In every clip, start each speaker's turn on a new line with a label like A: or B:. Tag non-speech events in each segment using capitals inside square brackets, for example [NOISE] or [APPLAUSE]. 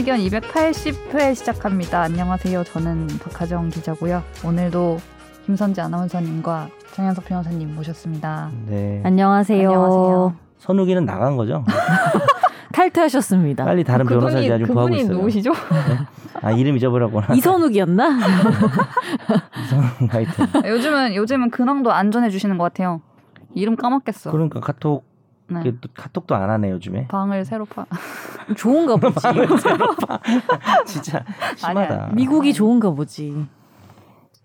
A: 의견 280회 시작합니다. 안녕하세요. 저는 박하정 기자고요. 오늘도 김선재 아나운서님과 정현석 변호사님 모셨습니다.
B: 네.
C: 안녕하세요.
A: 안녕하세요.
B: 선욱이는 나간 거죠? [LAUGHS]
C: 탈퇴하셨습니다.
B: 빨리 다른 변호사 자리 구하고
A: 그분이
B: 있어요.
A: 누구시죠?
B: 아 이름 잊어버렸구나.
C: 이선욱이었나? [LAUGHS]
B: 이선욱 하여튼.
A: 요즘은 요즘은 근황도 안 전해주시는 것 같아요. 이름 까먹겠어.
B: 그러니까 카톡
A: 네.
B: 또 카톡도 안 하네 요즘에.
A: 방을 새로 파. [LAUGHS]
C: 좋은가 보지. [LAUGHS]
B: 진짜
A: 아니야.
B: 심하다.
C: 미국이 좋은가 보지.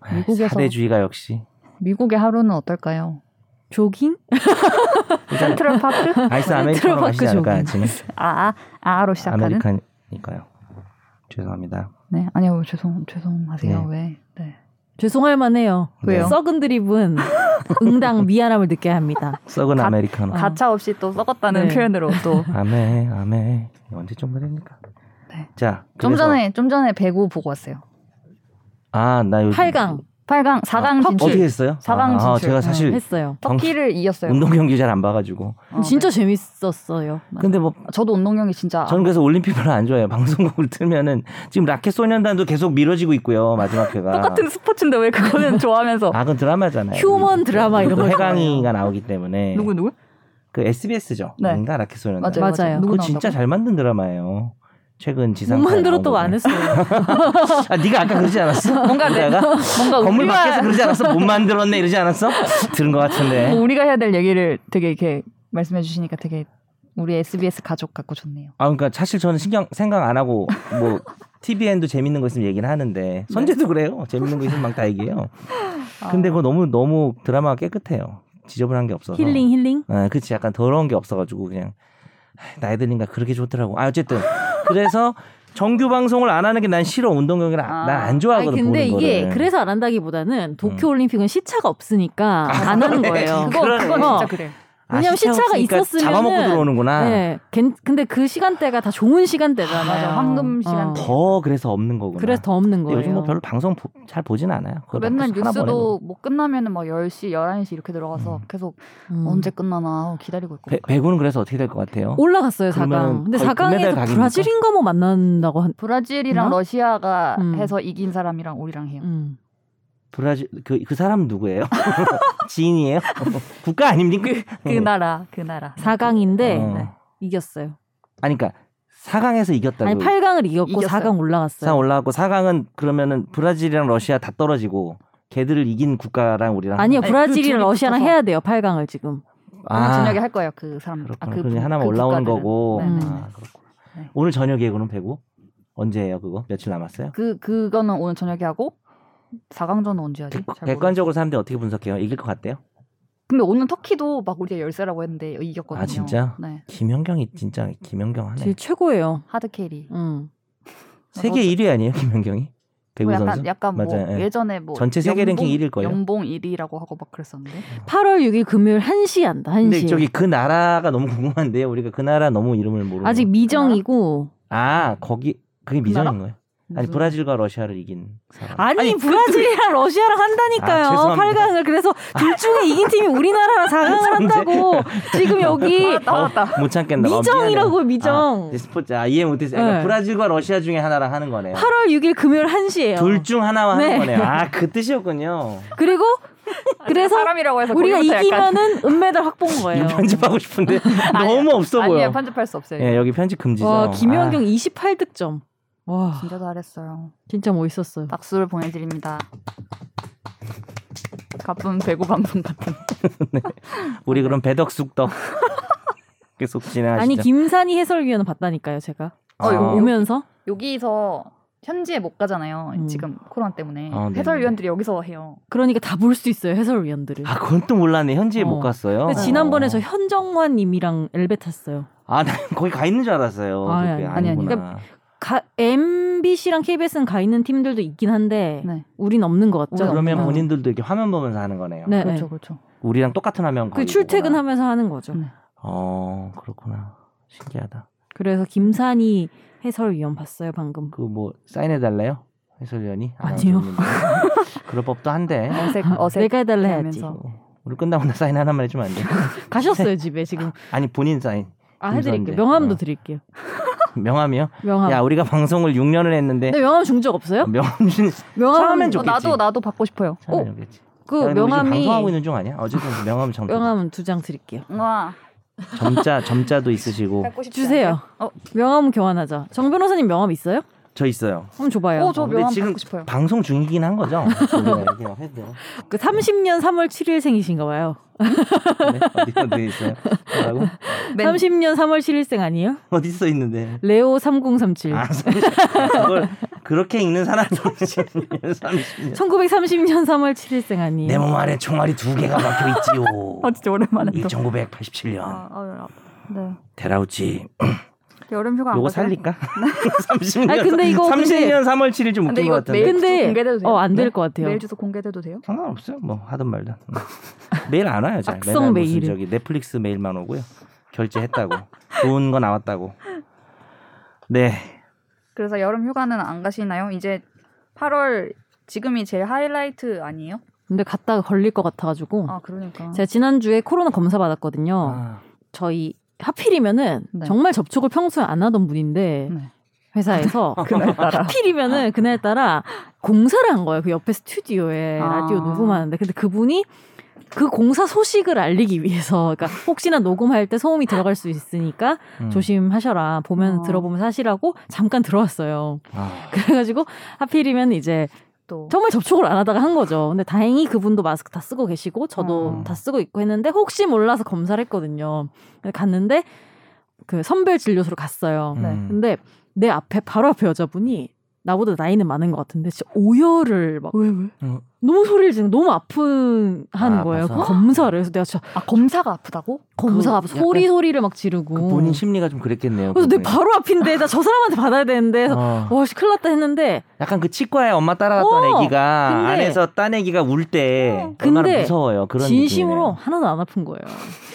B: 아이,
A: 미국에서-
B: 사대주의가 역시.
A: 미국의 하루는 어떨까요?
C: 조깅? [LAUGHS]
A: 센트럴 파크?
B: 아이스 아메리카노 마시지 않을까
C: 조깅.
B: 아침에.
A: 아, 아, 아로 시작하는?
B: 아메리카니까요. 죄송합니다.
A: 네, 아니요, 죄송, 죄송하세요.
B: 네.
A: 왜? 네.
C: 죄송할 만해요.
A: 왜요?
C: 썩은 드립은 응당 미안함을 느껴야 합니다. [LAUGHS]
B: 썩은
A: 가-
B: 아메리카노.
C: 어.
A: 가차 없이 또 썩었다는
C: 네.
A: 표현으로 또. [LAUGHS]
B: 아메 아메 언제 정도 됩니까?
A: 네.
B: 자,
A: 좀
B: 그래서-
A: 전에, 좀 전에 배구 보고 왔어요.
B: 아, 나 요즘
C: 8강
A: 8강, 4강
C: 아,
A: 진출.
B: 어떻게 했어요?
A: 사강
B: 아, 아,
A: 진출.
B: 제가 사실
C: 했어요.
A: 터키를 이겼어요.
B: 운동 경기 잘 안 봐가지고.
A: 어,
C: 진짜
A: 네.
C: 재밌었어요.
B: 근데 뭐
A: 저도 운동 경기 진짜.
B: 저는 그래서 올림픽 별로 안 좋아해요. [LAUGHS] 방송국을 틀면은 지금 라켓 소년단도 계속 미뤄지고 있고요. 마지막 회가.
A: 똑같은 스포츠인데 왜 그거는 [LAUGHS] 좋아하면서.
B: 아, 그건 드라마잖아요.
C: 휴먼 드라마 이런 거
B: 해강이가 나오기 때문에.
A: 누구, 누구?
B: 그 SBS죠.
A: 네.
B: 뭔가 라켓 소년단.
A: 맞아요.
C: 맞아요.
B: 그거 진짜? 잘 만든 드라마예요. 최근
C: 못
B: 지상.
C: 만들었다고 안 했어요. [LAUGHS]
B: 아, 네가 아까 그러지 않았어?
A: 뭔가 내-
B: 내가 [LAUGHS]
A: 뭔가
B: 건물
A: 우리가,
B: 밖에서 그러지 않았어? 못 만들었네 이러지 않았어? 들은 것 같은데.
A: 뭐 우리가 해야 될 얘기를 되게 이렇게 말씀해 주시니까 되게 우리 SBS 가족 같고 좋네요.
B: 아, 그러니까 사실 저는 신경 생각 안 하고 뭐 TVN도 재밌는 거 있으면 얘기는 하는데 선재도 그래요. 재밌는 거 있으면 막 다 얘기해요. 근데 그거 너무 너무 드라마가 깨끗해요. 지저분한 게 없어서.
C: 힐링 힐링.
B: 아, 그치. 약간 더러운 게 없어가지고 그냥 나이 드니까 그렇게 좋더라고. 아, 어쨌든 그래서 정규 방송을 안 하는 게 난 싫어. 운동 경기를
A: 아.
B: 난안
C: 아니
B: 좋아하거든.
C: 근데 이게
B: 거를.
C: 그래서 안 한다기보다는 도쿄 올림픽은 시차가 없으니까 안 하는 거예요.
A: 그거. 그건
C: 어.
A: 진짜 그래.
B: 아,
C: 왜냐면
B: 시차
C: 시차가 있었으면은-
B: 잡아먹고 들어오는구나.
C: 네. 걘- 근데 그 시간대가 다 좋은 시간대잖아요.
A: 맞아, 황금 시간대.
B: 더 그래서 없는 거구나.
C: 그래서 더 없는 거예요.
B: 요즘 뭐 별로 방송 보- 잘 보진 않아요.
A: 맨날. 뉴스도 뭐 끝나면은 막 10시, 11시 이렇게 들어가서
B: 음.
A: 계속
C: 음.
A: 언제 끝나나 기다리고 있고.
B: 배, 배구는 그래서 어떻게 될 것 같아요?
C: 올라갔어요
B: 그러면은
C: 4강. 근데
B: 거의 금메달
C: 4강에서
B: 각입니까?
C: 브라질인가 뭐 만난다고 한.
A: 브라질이랑
C: 음?
A: 러시아가
C: 음.
A: 해서 이긴 사람이랑 우리랑 해요.
C: 음.
B: 브라질 그 그 사람 누구예요? [LAUGHS] 지인이에요? [LAUGHS] 국가 아닙니까?
A: 그 나라, 그 나라.
C: 4강인데
B: 어.
C: 네. 이겼어요.
B: 아니 그러니까 4강에서 이겼다고.
C: 아니 8강을 이겼고
A: 이겼어요.
C: 4강 올라갔어요.
B: 4강 올라갔고 4강은 그러면은 브라질이랑 러시아 다 떨어지고 걔들을 이긴 국가랑 우리랑
C: 아니요
A: 아니,
C: 브라질이랑
A: 그
C: 러시아랑. 해야 돼요 8강을 지금.
A: 오늘 저녁에 할 거예요, 그 사람.
B: 그렇구나.
A: 아,
B: 그
A: 부-
B: 그게 하나만
A: 그
B: 올라오는
A: 국가들은.
B: 거고.
A: 네네.
B: 아, 그렇구나.
A: 네.
B: 오늘 저녁 예고는 배구 언제예요 그거? 며칠 남았어요?
A: 그 그거는 오늘 저녁에 하고 4강전은 언제 하지?
B: 객- 객관적으로 사람들이 어떻게 분석해요? 이길 것 같대요?
A: 근데 오늘 터키도 막 우리가 열세라고 했는데 이겼거든요.
B: 아, 진짜?
A: 네.
B: 김연경이 진짜 김연경 하네.
C: 제일 최고예요.
A: hard carry.
C: 음.
B: 세계 1위 아니에요 김연경이? 배구
A: 뭐 약간
B: 선수?
A: 약간 뭐
B: 맞아요, 예.
A: 예전에 뭐
B: 전체 세계 랭킹
A: 연봉-
B: 1위일 거예요.
A: 연봉 1위라고 하고 막 그랬었는데.
C: 8월 6일 금요일 1시 한다. 1시.
B: 근데 저기 그 나라가 너무 궁금한데요. 우리가 그 나라 너무 이름을 모르는.
C: 아직 미정이고
B: 아 거기 그게
A: 그?
B: 미정인 거예요? 아니
A: 무슨-
B: 브라질과 러시아를 이긴 사람.
C: 아니,
A: 아니,
C: 브라질이랑 러시아랑 한다니까요.
B: 아, 죄송합니다.
C: 8강을 그래서 둘 중에 이긴 팀이 우리나라랑 [LAUGHS] 4강을 한다고 지금 여기
A: 아, 나왔다.
B: 못 참겠나. 어,
C: 미정이라고
B: 미안해.
C: 미정.
B: 아, 스포츠 아, 이해 못했어요. 그러니까
C: 네.
B: 브라질과 러시아 중에 하나랑 하는 거네요.
C: 8월 6일 금요일 1시예요.
B: 둘 중 하나와
C: 네.
B: 하는 거네요. 아 그 뜻이었군요.
C: 그리고 그래서
A: 사람이라고 해서
C: 우리가 이기면은 은메달 확보인 [LAUGHS] 거예요.
B: 편집하고 싶은데 [LAUGHS] 너무 없어 보여.
A: 아니에요 편집할 수 없어요.
B: 예, 여기 편집 금지죠.
C: 와, 김연경
B: 아,
C: 28득점. 와,
A: 진짜 잘했어요.
C: 진짜 멋있었어요.
A: 박수를 보내드립니다. 가쁜 배구 방송 같은. [LAUGHS]
B: 우리 그럼 배덕숙덕 [LAUGHS] 계속 진행하시죠.
C: 아니 김산희 해설위원은 봤다니까요, 제가.
B: 아,
A: 어,
C: 오면서
A: 여기서 현지에 못 가잖아요.
C: 음.
A: 지금 코로나 때문에
B: 아.
A: 해설위원들이 여기서 해요.
C: 그러니까 다 볼 수 있어요, 해설위원들을.
B: 아 그건 또 몰랐네. 현지에
C: 어.
B: 못 갔어요.
C: 근데 지난번에 저 현정환님이랑 엘베 탔어요.
B: 아, 나 거기 가 있는 줄 알았어요.
C: 아니,
B: 그게
C: 아니,
A: 아니,
B: 아니구나.
C: 가, MBC랑 KBS는 가 있는 팀들도 있긴 한데
A: 네,
C: 우린 없는 것 같죠.
B: 그러면
A: 어.
B: 본인들도 이렇게 화면 보면서 하는 거네요.
C: 네,
A: 그렇죠,
C: 네.
A: 그렇죠.
B: 우리랑 똑같은 화면
C: 그 출퇴근하면서 하는 거죠.
A: 네.
B: 어, 그렇구나. 신기하다.
C: 그래서 김산희 해설위원 봤어요 방금.
B: 그 뭐 사인해 달래요? 해설위원이?
C: 아니요.
B: 아나운서님들. [LAUGHS] 그럴 법도 한데.
A: 어색 어색.
C: 내가 해달라 해야지.
A: 하면서.
B: 우리 끝나고 나 사인 하나만 해주면 안 돼? [LAUGHS]
C: 가셨어요 집에 지금.
B: 아니 본인 사인.
C: 아 해드릴게요. 명함도
B: 어.
C: 드릴게요. [LAUGHS]
B: 명함이요?
C: 명함.
B: 야 우리가 방송을 6년을 했는데
C: 근데 명함 준 적 없어요? [LAUGHS]
B: 명함 준
C: 명함
B: 처음엔
A: 어,
B: 좋겠지.
A: 나도 나도 받고 싶어요.
C: 어?
B: 좋겠지.
C: 그
B: 야,
C: 명함이
B: 방송하고 있는 중 아니야? 어쨌든 명함 정
C: 명함은 두 장 드릴게요.
A: 와
B: 점자 점자도 있으시고 [LAUGHS]
C: 주세요.
A: 어,
C: 명함 교환하자. 정 변호사님 명함 있어요?
B: 저 있어요.
C: 한번 줘봐요.
A: 어, 저
B: 근데
A: 명함
B: 지금
A: 받고 싶어요.
B: 방송 중이긴 한 거죠? [LAUGHS]
C: 그 30년 3월 7일생이신가 봐요.
B: 네? 어디 어디 있어요? 뭐라고?
A: 맨-
C: 30년 3월 7일생 아니에요?
B: 어디 써 있는데?
C: 레오 3037.
B: 아, 30, 그걸 그렇게 읽는 사람도 30년, 30년.
C: 1930년 3월 7일생 아니에요?
B: 내 몸 안에 총알이 두 개가 박혀 있지요.
A: 아 진짜 오랜만에 또.
B: 1987년
A: 아, 아, 네.
B: 데라우치
A: 여름 휴가 안
B: 요거? 살릴까? [LAUGHS] 30년
C: 아니, 근데 이거
B: 30년 3월 7일 좀 웃긴 것 같은데.
A: 메일
C: 근데-
A: 공개돼도 돼요?
C: 어, 안될
B: 네?
C: 것 같아요.
A: 메일 주소 공개돼도 돼요?
B: 상관없어요. 뭐 하든 말든. 음. 메일 안 와요. 잘.
C: 악성 메일을.
B: 저기 넷플릭스 메일만 오고요. 결제했다고. 좋은 거 나왔다고. 네.
A: 그래서 여름 휴가는 안 가시나요? 이제 8월 지금이 제일 하이라이트 아니에요?
C: 근데 갔다가 걸릴 것 같아가지고
A: 아 그러니까.
C: 제가 지난주에 코로나 검사 받았거든요.
B: 아,
C: 저희 하필이면은
A: 네.
C: 정말 접촉을 평소에 안 하던 분인데
A: 네.
C: 회사에서 [LAUGHS]
A: 그날따라.
C: 하필이면은 그날따라 공사를 한 거예요. 그 옆에 스튜디오에
A: 아.
C: 라디오 녹음하는데 근데 그분이 그 공사 소식을 알리기 위해서 그러니까 혹시나 녹음할 때 소음이 들어갈 수 있으니까
B: 음.
C: 조심하셔라 보면
A: 어.
C: 들어보면서 하시라고 잠깐 들어왔어요.
B: 아,
C: 그래가지고 하필이면 이제
A: 또
C: 정말 접촉을 안 하다가 한 거죠. 근데 다행히 그분도 마스크 다 쓰고 계시고 저도
B: 어.
C: 다 쓰고 있고 했는데 혹시 몰라서 검사를 했거든요. 갔는데 그 선별 진료소로 갔어요.
A: 네.
B: 음.
C: 근데 내 앞에 바로 앞에 여자분이 나보다 나이는 많은 것 같은데 진짜 오열을 막 왜 왜?
B: 어.
C: 너무 소리를 지르는 너무 아픈 하는
B: 아,
C: 거예요. 그 검사를 그래서 내가 진짜
A: 아 검사가 아프다고?
C: 검사가
B: 그
C: 소리 소리를 막 지르고
B: 그 본인 심리가 좀 그랬겠네요.
C: 그래서 내. 바로 앞인데 나 저 사람한테 받아야 되는데
B: 어.
C: 와씨 큰일 났다 했는데
B: 약간 그 치과에 엄마 따라갔던
C: 어,
B: 애기가
C: 근데-
B: 안에서 딴 애기가 울때
C: 어,
B: 얼마나
C: 근데
B: 무서워요. 그런
C: 진심으로
B: 느낌이네요.
C: 하나도 안 아픈 거예요.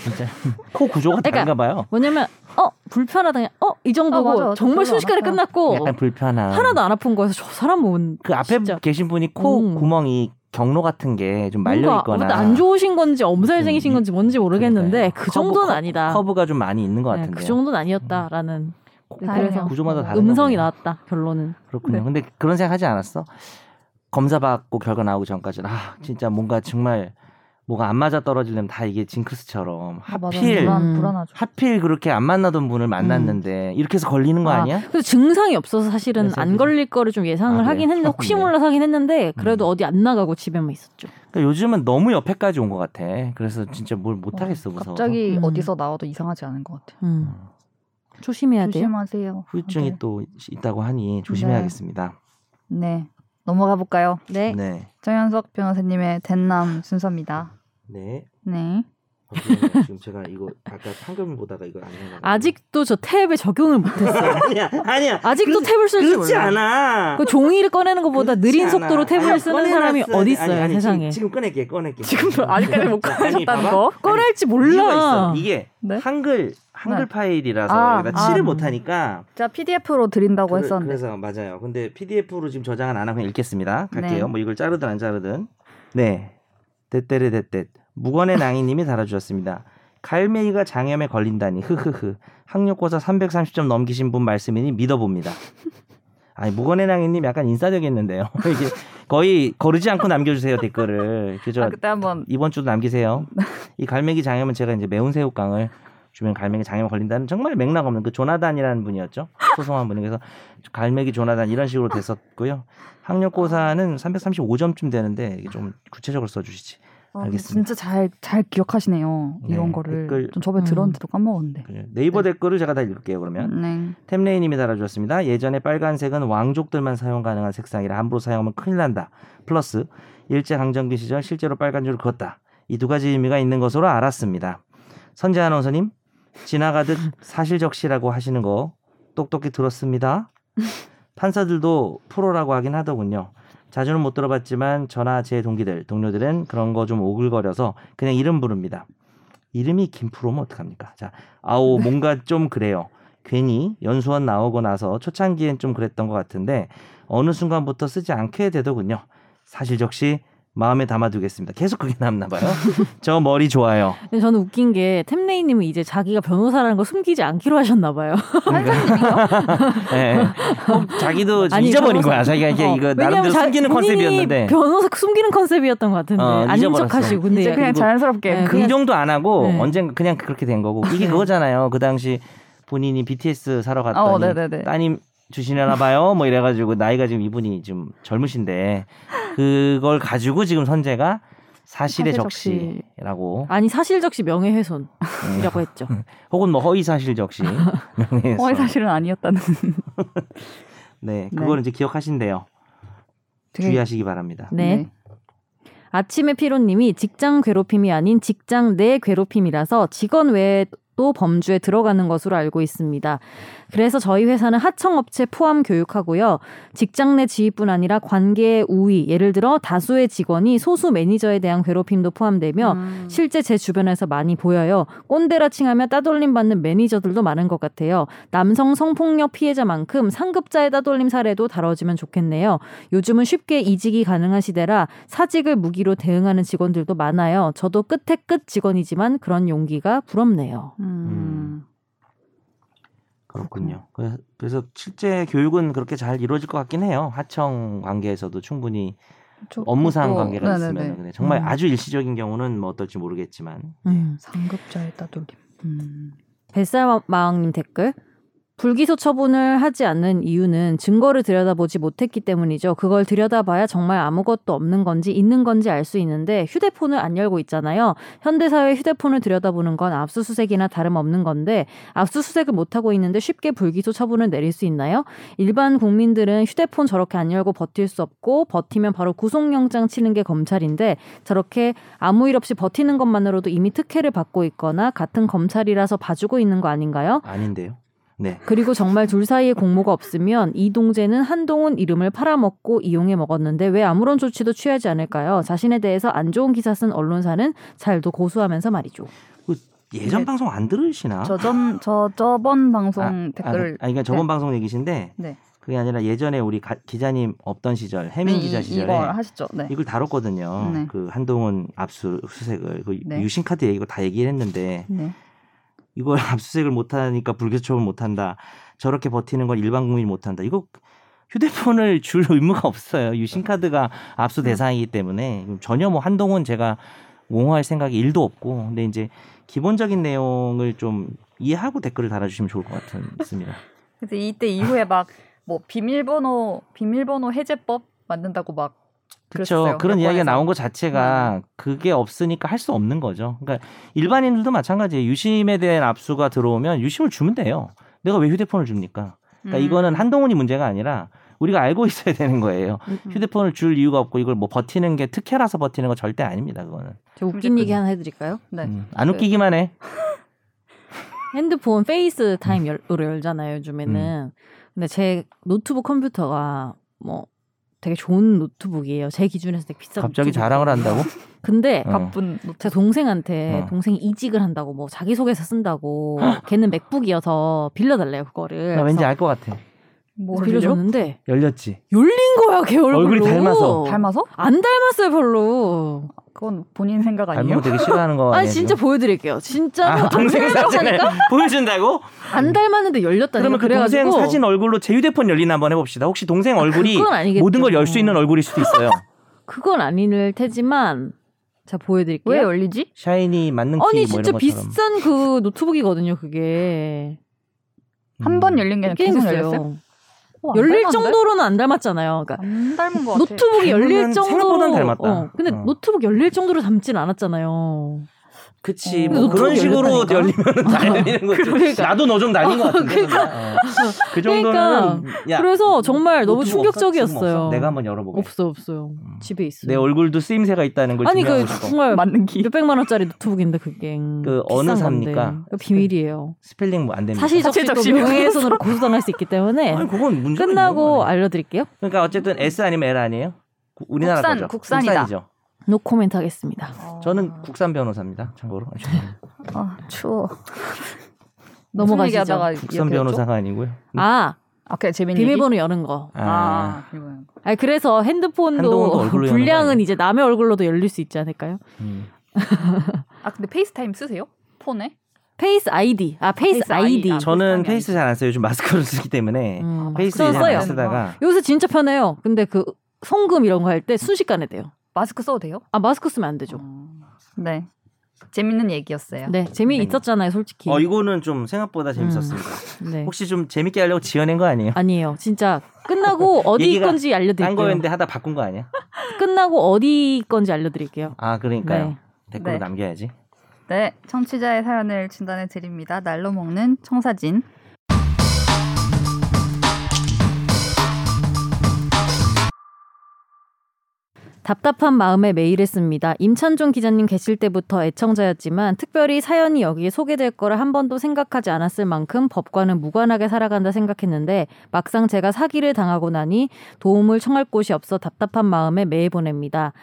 B: 진짜 코 구조가
C: 그러니까
B: 다른가 봐요.
C: 뭐냐면 어 불편하다 그냥 어이 정도고
A: 아, 맞아.
C: 정말 순식간에. 끝났고
B: 약간 불편한.
C: 하나도 안 아픈 거여서 저 사람 은
B: 그 앞에
C: 진짜
B: 계신 분이 코
C: 음.
B: 구멍이 경로 같은 게 좀 말려
C: 뭔가
B: 있거나
C: 안 좋으신 건지 엄살쟁이신
B: 무슨
C: 건지 뭔지 모르겠는데
B: 그러니까요.
C: 그
B: 커브,
C: 정도는
B: 커-
C: 아니다.
B: 커브가 좀 많이 있는 것
C: 네,
B: 같은데.
C: 그 정도는 아니었다라는 네. 그래서
B: 구조마다 다른
C: 음성이
B: 거군요.
C: 나왔다 결론은.
B: 그렇군요.
A: 네.
B: 근데 그런 생각 하지 않았어? 검사 받고 결과 나오기 전까지는 아 진짜 뭔가 정말 뭐가 안 맞아 떨어지려면 다 이게 징크스처럼
A: 아.
B: 하필
A: 불안,
C: 음.
A: 불안하죠.
B: 하필 그렇게 안 만나던 분을 만났는데 이렇게 해서 걸리는 거
C: 아,
B: 아니야?
C: 그래서 증상이 없어서 사실은
B: 그래서
C: 안 걸릴 거를 좀 예상을
B: 아,
C: 하긴
B: 그래요?
C: 했는데 혹시
B: 네.
C: 몰라서 하긴 했는데 그래도
B: 음.
C: 어디 안 나가고 집에만 있었죠.
B: 그러니까 요즘은 너무 옆에까지 온 것 같아. 그래서 진짜 뭘 못 하겠어 무서워.
A: 갑자기
C: 음.
A: 어디서 나와도 이상하지 않은 것 같아요.
C: 음. 조심해야 돼요.
A: 조심하세요.
B: 후유증이
A: 네.
B: 또 있다고 하니 조심해야겠습니다.
A: 네. 넘어가 볼까요?
C: 네.
B: 네.
A: 정현석 변호사님의 den남 순서입니다.
B: 네.
A: 네.
B: 지금 제가 이거 아까 판결문 보다가 이거 안 해가지고.
C: 아직도 저 탭에 적용을 못했어요. [LAUGHS]
B: 아니야 아니야.
C: 아직도 탭을 쓸줄
B: 그렇지
C: 몰라.
B: 않아.
C: 그 종이를 꺼내는 것보다
B: 그렇지
C: 느린
B: 않아.
C: 속도로 탭을
B: 아니,
C: 쓰는 사람이
B: 돼.
C: 어디 있어요
B: 아니, 아니,
C: 세상에.
B: 지금, 지금 꺼낼게 꺼낼게.
A: 지금도 아직까지 못 꺼내셨다는. 거?
C: 꺼낼지 몰라.
B: 이게
A: 네.
B: 한글 한글
A: 네.
B: 파일이라서
A: 아,
B: 여기다
A: 아.
B: 칠을 못하니까
A: 제가 PDF로 드린다고
B: 그,
A: 했었는데.
B: 그래서 맞아요. 근데 PDF로 지금 저장은 안 하고 그냥 읽겠습니다. 갈게요.
A: 네.
B: 뭐 이걸 자르든 안 자르든. 네. 떼떼레떼떼 무건의 낭이님이 달아주셨습니다. 갈매기가 장염에 걸린다니 흐흐흐 학력고사 330점 넘기신 분 말씀이니 믿어봅니다. 아니 무건의 낭이님 약간 인싸되겠는데요. [LAUGHS] 이게 거의 거르지 않고 남겨주세요 댓글을. 그저
A: 아, 그때 한번
B: 이번 주도 남기세요. 이 갈매기 장염은 제가 이제 매운 새우깡을 주면 갈매기 장염 걸린다는 정말 맥락 없는 그 조나단이라는 분이었죠. 소송한 분이 그래서 갈매기 조나단 이런 식으로 됐었고요. 학력고사는 335점쯤 되는데 이게 좀 구체적으로 써주시지.
A: 아,
B: 알겠습니다.
A: 진짜 잘 잘 기억하시네요.
B: 네,
A: 이런 거를
B: 댓글-
A: 좀 저번에
C: 음.
A: 들었는데도 까먹었는데.
B: 그래요. 네이버 댓글을 제가 다 읽을게요. 그러면
A: 네.
B: 템레이님이 달아주셨습니다. 예전에 빨간색은 왕족들만 사용 가능한 색상이라 함부로 사용하면 큰일 난다. 플러스 일제 강점기 시절 실제로 빨간 줄을 그었다. 이 두 가지 의미가 있는 것으로 알았습니다. 선재 아나운서님 지나가듯 [LAUGHS] 사실적시라고 하시는 거 똑똑히 들었습니다. [LAUGHS] 판사들도 프로라고 하긴 하더군요. 자주는 못 들어봤지만 저나 제 동기들, 동료들은 그런 거 좀 오글거려서 그냥 이름 부릅니다. 이름이 김프로면 어떡합니까? 자, 아오 뭔가 좀 그래요. 괜히 연수원 나오고 나서 초창기엔 좀 그랬던 것 같은데 어느 순간부터 쓰지 않게 되더군요. 사실 적시 마음에 담아두겠습니다. 계속 그게 남나 봐요. [LAUGHS] 저 머리 좋아요.
C: 근데 저는 웃긴 게 템레이님은 이제 자기가 변호사라는 걸 숨기지 않기로 하셨나 봐요. [LAUGHS]
B: 예. [LAUGHS] 어, 자기도
C: 아니,
B: 잊어버린
C: 변호사-
B: 거야. 자기가 이게
C: 어,
B: 이거 나름대로
C: 자-
B: 숨기는 컨셉이었는데
C: 변호사 숨기는 컨셉이었던 것 같은데
B: 어,
C: 아닌
B: 잊어버렸어.
C: 척하시고 근데
A: 이제 그냥 자연스럽게
C: 네,
B: 긍정도 안 하고
C: 네.
B: 언젠가 그냥 그렇게 된 거고 이게
C: 네.
B: 그거잖아요. 그 당시 본인이 BTS 사러 갔더니
A: 어, 네네네.
B: 따님 주시려나 봐요. 뭐 이래가지고 나이가 지금 이분이 좀 젊으신데 그걸 가지고 지금 선재가 사실의
A: 사실적시.
B: 적시라고
C: 아니 사실적시 명예훼손이라고
B: 음.
C: 했죠. [LAUGHS]
B: 혹은 뭐 허위 사실 적시 [LAUGHS] 명예훼손.
A: 허위 사실은 아니었다는. [LAUGHS]
B: 네, 그걸 이제 기억하신대요.
A: 되게-
B: 주의하시기 바랍니다.
C: 네. 아침에 피로님이 직장 괴롭힘이 아닌 직장 내 괴롭힘이라서 직원 외에 도 범주에 들어가는 것으로 알고 있습니다. 그래서 저희 회사는 하청업체 포함 교육하고요. 직장 내 지위뿐 아니라 관계의 우위, 예를 들어 다수의 직원이 소수 매니저에 대한 괴롭힘도 포함되며
A: 음.
C: 실제 제 주변에서 많이 보여요. 꼰대라 칭하며 따돌림 받는 매니저들도 많은 것 같아요. 남성 성폭력 피해자만큼 상급자의 따돌림 사례도 다뤄지면 좋겠네요. 요즘은 쉽게 이직이 가능한 시대라 사직을 무기로 대응하는 직원들도 많아요. 저도 끝에 끝 직원이지만 그런 용기가 부럽네요.
A: 음.
B: 그렇군요. 그래서, 그래서 실제 교육은 그렇게 잘 이루어질 것 같긴 해요. 하청 관계에서도 충분히
A: 저-
B: 업무상
A: 어,
B: 관계가
A: 네네네.
B: 있으면 근데 정말
C: 음.
B: 아주 일시적인 경우는 뭐 어떨지 모르겠지만
C: 음.
A: 상급자의 따돌림. 음.
C: 뱃살마왕님 댓글. 불기소 처분을 하지 않는 이유는 증거를 들여다보지 못했기 때문이죠. 그걸 들여다봐야 정말 아무것도 없는 건지 있는 건지 알 수 있는데 휴대폰을 안 열고 있잖아요. 현대사회 휴대폰을 들여다보는 건 압수수색이나 다름없는 건데 압수수색을 못하고 있는데 쉽게 불기소 처분을 내릴 수 있나요? 일반 국민들은 휴대폰 저렇게 안 열고 버틸 수 없고 버티면 바로 구속영장 치는 게 검찰인데 저렇게 아무 일 없이 버티는 것만으로도 이미 특혜를 받고 있거나 같은 검찰이라서 봐주고 있는 거 아닌가요?
B: 아닌데요. 네.
C: 그리고 정말 둘 사이에 공모가 없으면 이동재는 한동훈 이름을 팔아먹고 이용해 먹었는데 왜 아무런 조치도 취하지 않을까요? 자신에 대해서 안 좋은 기사 쓴 언론사는 잘도 고수하면서 말이죠.
B: 예전
A: 네.
B: 방송 안 들으시나?
A: 저 전 저 저번 방송
B: 아,
A: 댓글을
B: 아, 그러니까 저번 방송 얘기신데
A: 네.
B: 그게 아니라 예전에 우리 가- 기자님 없던 시절 해민
A: 이-
B: 기자 시절에
A: 이거 하시죠. 네.
B: 이걸 다뤘거든요.
A: 네.
B: 그 한동훈 압수수색을 그
A: 네.
B: 유심카드 얘기고 다 얘기를 했는데
A: 네.
B: 이걸 [LAUGHS] 압수수색을 못하니까 불교처분 못한다. 저렇게 버티는 건 일반 국민이 못한다. 이거 휴대폰을 [LAUGHS] 줄 의무가 없어요. 유심카드가 압수 대상이기 때문에 전혀 뭐 한동훈 제가 옹호할 생각이 일도 없고 근데 이제 기본적인 내용을 좀 이해하고 댓글을 달아주시면 좋을 것 같습니다. [LAUGHS]
A: 그래서 이때 이후에 막 뭐 비밀번호 비밀번호 해제법 만든다고 막
B: 그렇죠. 그런 이야기가. 나온 것 자체가 그게 없으니까 할 수 없는 거죠. 그러니까 일반인들도 마찬가지예요. 유심에 대한 압수가 들어오면 유심을 주면 돼요. 내가 왜 휴대폰을 줍니까? 그러니까
A: 음.
B: 이거는 한동훈이 문제가 아니라 우리가 알고 있어야 되는 거예요.
C: 음.
B: 휴대폰을 줄 이유가 없고 이걸 뭐 버티는 게 특혜라서 버티는 거 절대 아닙니다. 그거는
C: 저 웃긴 얘기 하나 해드릴까요?
A: 네.
B: 음, 안 웃기기만 해. [LAUGHS]
C: 핸드폰 FaceTime으로 열잖아요 요즘에는. 근데 제 노트북 컴퓨터가 뭐 되게 좋은 노트북이에요. 제 기준에서 되게 비싼.
B: 갑자기
C: 노트북이에요.
B: 자랑을 한다고? [LAUGHS]
C: 근데
B: 어.
A: 바쁜.
C: 제 동생한테
B: 어.
C: 동생이 이직을 한다고 뭐 자기소개서 쓴다고 걔는 MacBook이어서 빌려달래요 그거를.
B: 나 왠지 알 것 같아.
A: 뭐
C: 빌려줬는데
B: 열렸지.
C: 열린 거야 걔 얼굴로.
B: 얼굴이 닮아서.
A: 닮아서?
C: 안 닮았어요 별로.
A: 그건 본인 생각 아니에요?
B: 닮은 거 되게 싫어하는 거 [LAUGHS]
C: 아니
B: 아니야?
C: 진짜? 보여드릴게요. 진짜로
B: 아, 동생 사진을 [LAUGHS] 보여준다고?
C: 안 닮았는데 열렸다니까.
B: 그러면 그
C: 그래가지고
B: 동생 사진 얼굴로 제 휴대폰 열리나 한번 해봅시다. 혹시 동생 얼굴이
C: 그건 아니겠죠.
B: 모든 걸 열 수 있는 얼굴일 수도 있어요. [LAUGHS]
C: 그건 아닐 테지만 자 보여드릴게요.
A: 왜 열리지?
B: 샤이니 맞는 키
C: 아니
B: 뭐
C: 진짜
B: 이런 것처럼.
C: 비싼 그 노트북이거든요 그게.
A: 한번 열린 게 아니라 계속 열렸어요? 안
C: 열릴
A: 닮았는데?
C: 정도로는 안 닮았잖아요. 그러니까
A: 안 닮은 것 같아.
C: 노트북이 열릴 정도로
B: 닮았다.
C: 어, 근데
B: 어.
C: 노트북 열릴 정도로 닮진 않았잖아요.
B: 그치
A: 어.
B: 뭐 그런 식으로? 열리면 다 열리는 거지.
C: 그러니까.
B: 나도 너 좀 날린 것 [LAUGHS] 같은데. 어. 그 정도는 야,
C: 그래서 정말 너무 충격적이었어요.
B: 없어? 내가 한번 열어보게.
C: 없어 없어요.
B: 음.
C: 집에 있어요.
B: 내 얼굴도 쓰임새가 있다는 걸
C: 아니 그
B: 싶어.
C: 정말
A: 맞는 기.
C: 몇백만 원짜리 노트북인데 그게
B: 그 어느. 삽니까?
C: 비밀이에요.
B: 스펠링 뭐 안 됩니다.
C: 사실 적시도
A: 사실적시
C: 명예훼손으로 고소당할 수 있기 때문에
B: 아니, 그건 문제가
C: 끝나고? 알려드릴게요.
B: 그러니까 어쨌든 S 아니면 L 아니에요? 구- 우리나라
A: 국산,
B: 거죠.
A: 국산이다.
B: 국산이죠.
C: 노 코멘트 하겠습니다.
B: 저는 국산 변호사입니다. 참고로 [LAUGHS]
A: 아 추워. [LAUGHS]
C: 넘어가시죠.
B: 국산 변호사가 아니고요.
C: 아
A: 아, 그냥 재밌는?
C: 비밀번호 여는 거.
B: 아,
A: 아,
C: 그래서 핸드폰도
B: 아니에요?
C: 이제 남의 얼굴로도 열릴 수 있지 않을까요?
B: 음.
A: 아, 근데 FaceTime 쓰세요? 폰에?
C: Face ID. 아 Face,
A: Face ID. ID. 아,
B: 저는 페이스 잘 안 써요. 요즘 마스크를 쓰기 때문에
C: 음,
B: 페이스
C: 저
B: 이제
C: 써요.
B: 안 쓰다가
C: 요새 진짜 편해요. 근데 그 송금 이런 거 할 때 순식간에 돼요.
A: 마스크 써도 돼요?
C: 아 마스크 쓰면 안 되죠.
A: 음, 네. 재밌는 얘기였어요.
C: 네 재미
B: 네.
C: 있었잖아요, 솔직히.
B: 어 이거는 좀 생각보다 재밌었습니다.
C: 네.
B: 혹시 좀 재밌게 하려고 지어낸 거 아니에요?
C: 아니에요. 진짜 끝나고 [LAUGHS] 어디 건지
B: 딴
C: 알려드릴게요.
B: 거였는데 하다 바꾼 거 아니야?
C: 끝나고 어디 건지 알려드릴게요.
B: 아 그러니까요.
C: 네.
B: 댓글로
A: 네.
B: 남겨야지.
A: 네, 청취자의 사연을 진단해 드립니다. 날로 먹는 청사진.
C: 답답한 마음에 메일했습니다. 임찬종 기자님 계실 때부터 애청자였지만 특별히 사연이 여기에 소개될 거를 한 번도 생각하지 않았을 만큼 법과는 무관하게 살아간다 생각했는데 막상 제가 사기를 당하고 나니 도움을 청할 곳이 없어 답답한 마음에 메일 보냅니다.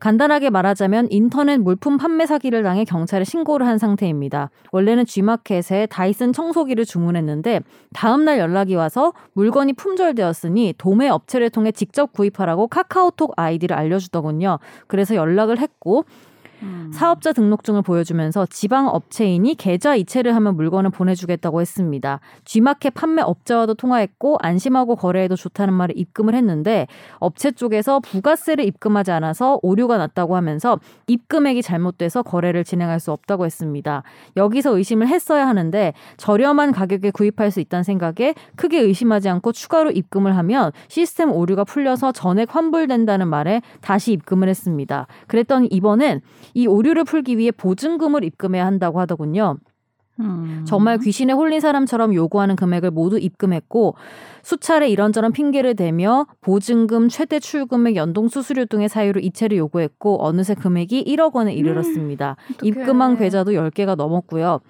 C: 간단하게 말하자면 인터넷 물품 판매 사기를 당해 경찰에 신고를 한 상태입니다. 원래는 G마켓에 다이슨 청소기를 주문했는데 다음날 연락이 와서 물건이 품절되었으니 도매 업체를 통해 직접 구입하라고 카카오톡 아이디를 알려주더군요. 그래서 연락을 했고
A: 음.
C: 사업자 등록증을 보여주면서 지방 업체이니 계좌 이체를 하면 물건을 보내주겠다고 했습니다. G마켓 판매 업자와도 통화했고 안심하고 거래해도 좋다는 말에 입금을 했는데 업체 쪽에서 부가세를 입금하지 않아서 오류가 났다고 하면서 입금액이 잘못돼서 거래를 진행할 수 없다고 했습니다. 여기서 의심을 했어야 하는데 저렴한 가격에 구입할 수 있다는 생각에 크게 의심하지 않고 추가로 입금을 하면 시스템 오류가 풀려서 전액 환불된다는 말에 다시 입금을 했습니다. 그랬더니 이번엔 이 오류를 풀기 위해 보증금을 입금해야 한다고 하더군요.
A: 음.
C: 정말 귀신에 홀린 사람처럼 요구하는 금액을 모두 입금했고 수차례 이런저런 핑계를 대며 보증금, 최대 출금액, 연동 수수료 등의 사유로 이체를 요구했고 어느새 금액이 1억 원에 이르렀습니다.
A: 어떡해.
C: 입금한 계좌도 10개가 넘었고요.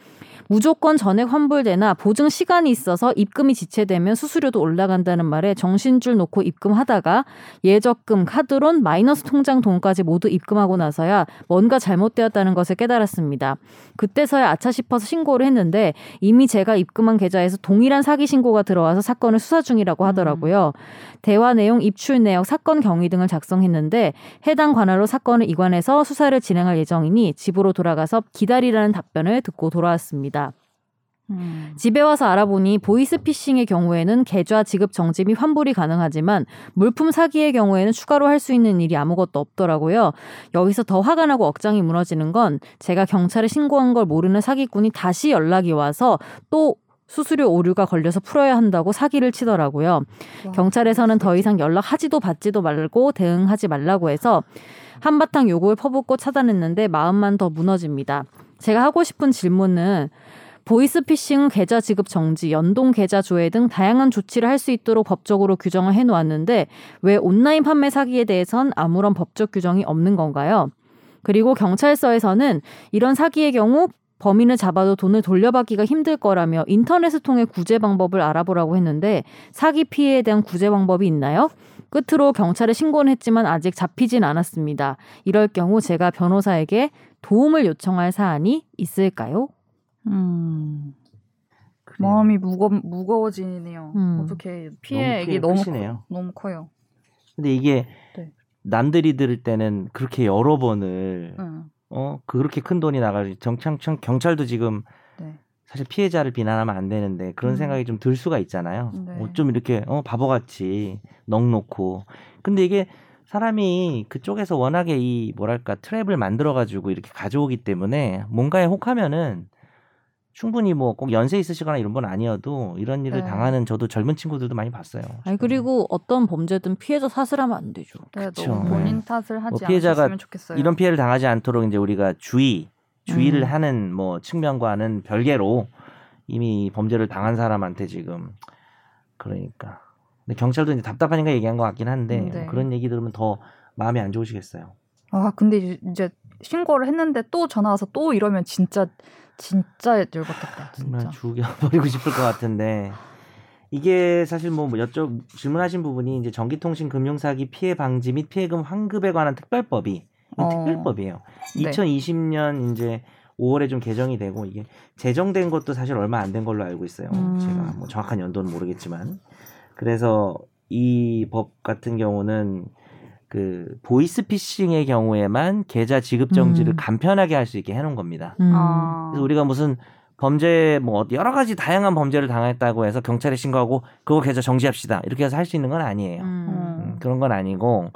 C: 무조건 전액 환불되나 보증 시간이 있어서 입금이 지체되면 수수료도 올라간다는 말에 정신줄 놓고 입금하다가 예적금, 카드론, 마이너스 통장 돈까지 모두 입금하고 나서야 뭔가 잘못되었다는 것을 깨달았습니다. 그때서야 아차 싶어서 신고를 했는데 이미 제가 입금한 계좌에서 동일한 사기 신고가 들어와서 사건을 수사 중이라고 하더라고요. 대화 내용, 입출 내역, 사건 경위 등을 작성했는데 해당 관할로 사건을 이관해서 수사를 진행할 예정이니 집으로 돌아가서 기다리라는 답변을 듣고 돌아왔습니다.
A: 음.
C: 집에 와서 알아보니 보이스피싱의 경우에는 계좌 지급 정지 및 환불이 가능하지만 물품 사기의 경우에는 추가로 할 수 있는 일이 아무것도 없더라고요. 여기서 더 화가 나고 억장이 무너지는 건 제가 경찰에 신고한 걸 모르는 사기꾼이 다시 연락이 와서 또 수수료 오류가 걸려서 풀어야 한다고 사기를 치더라고요.
A: 와.
C: 경찰에서는 더 이상 연락하지도 받지도 말고 대응하지 말라고 해서 한바탕 요구를 퍼붓고 차단했는데 마음만 더 무너집니다. 제가 하고 싶은 질문은 보이스피싱 계좌 지급 정지, 연동 계좌 조회 등 다양한 조치를 할 수 있도록 법적으로 규정을 해놓았는데 왜 온라인 판매 사기에 대해선 아무런 법적 규정이 없는 건가요? 그리고 경찰서에서는 이런 사기의 경우 범인을 잡아도 돈을 돌려받기가 힘들 거라며 인터넷을 통해 구제 방법을 알아보라고 했는데 사기 피해에 대한 구제 방법이 있나요? 끝으로 경찰에 신고는 했지만 아직 잡히진 않았습니다. 이럴 경우 제가 변호사에게 도움을 요청할 사안이 있을까요?
A: 음.
B: 그래요.
A: 마음이 무거 무거워지네요.
C: 음.
A: 어떻게
B: 너무
A: 피해액이
B: 피해
A: 너무. 커, 너무 커요.
B: 근데 이게
A: 네.
B: 남들이 들을 때는 그렇게 여러 번을
A: 응.
B: 어 그렇게 큰 돈이 나가지 정창청 경찰도 지금
A: 네.
B: 사실 피해자를 비난하면 안 되는데 그런
A: 음.
B: 생각이 좀 들 수가 있잖아요.
A: 네.
B: 어, 좀 이렇게 어 바보같이 넋놓고 근데 이게 사람이 그쪽에서 워낙에 이 뭐랄까 트랩을 만들어 가지고 이렇게 가져오기 때문에 뭔가에 혹하면은 충분히 뭐 꼭 연세 있으시거나 이런 분 아니어도 이런 일을
A: 네.
B: 당하는 저도 젊은 친구들도 많이 봤어요.
C: 아니 그리고 어떤 범죄든 피해자 탓을 하면 안 되죠.
A: 네. 너무 본인 탓을 하지
B: 뭐 피해자가. 이런 피해를 당하지 않도록 이제 우리가 주의 주의를
C: 음.
B: 하는 뭐 측면과는 별개로 이미 범죄를 당한 사람한테 지금 그러니까 근데 경찰도 이제 답답하니까 얘기한 것 같긴 한데
A: 음, 네.
B: 그런 얘기 들으면 더 마음이 안 좋으시겠어요.
A: 아 근데 이제 신고를 했는데 또 전화 와서 또 이러면 진짜 진짜 열받겠다.
B: 정말
A: 진짜.
B: 죽여버리고 싶을 것 같은데 이게 사실 뭐 여쭤 질문하신 부분이 이제 전기통신 금융사기 피해 방지 및 피해금 환급에 관한 특별법이
A: 어.
B: 특별법이에요.
A: 네.
B: 2020년 이제 5월에 좀 개정이 되고 이게 제정된 것도 사실 얼마 안 된 걸로 알고 있어요.
A: 음.
B: 제가 뭐 정확한 연도는 모르겠지만 그래서 이 법 같은 경우는 그 보이스 피싱의 경우에만 계좌 지급 정지를
C: 음.
B: 간편하게 할 수 있게 해놓은 겁니다.
C: 음.
A: 아.
B: 그래서 우리가 무슨 범죄 뭐 여러 가지 다양한 범죄를 당했다고 해서 경찰에 신고하고 그거 계좌 정지합시다 이렇게 해서 할 수 있는 건 아니에요.
C: 음.
B: 음, 그런 건 아니고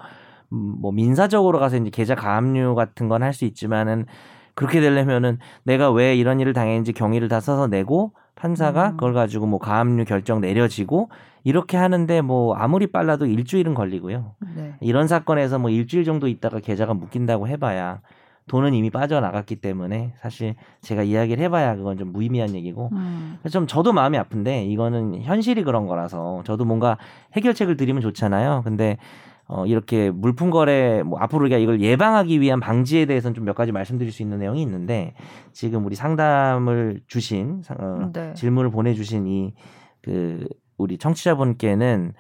B: 음, 뭐 민사적으로 가서 이제 계좌 가압류 같은 건 할 수 있지만은 그렇게 되려면은 내가 왜 이런 일을 당했는지 경위를 다 써서 내고 판사가
A: 음.
B: 그걸 가지고 뭐 가압류 결정 내려지고 이렇게 하는데 뭐 아무리 빨라도 일주일은 걸리고요.
A: 네.
B: 이런 사건에서 뭐 일주일 정도 있다가 계좌가 묶인다고 해봐야 돈은 이미 빠져나갔기 때문에 사실 제가 이야기를 해봐야 그건 좀 무의미한 얘기고
A: 음.
B: 좀 저도 마음이 아픈데 이거는 현실이 그런 거라서 저도 뭔가 해결책을 드리면 좋잖아요. 근데 어 이렇게 물품 거래 뭐 앞으로 우리가 이걸 예방하기 위한 방지에 대해서는 좀 몇 가지 말씀드릴 수 있는 내용이 있는데 지금 우리 상담을 주신 상- 어,
A: 네.
B: 질문을 보내주신 이 그 우리 청취자분께는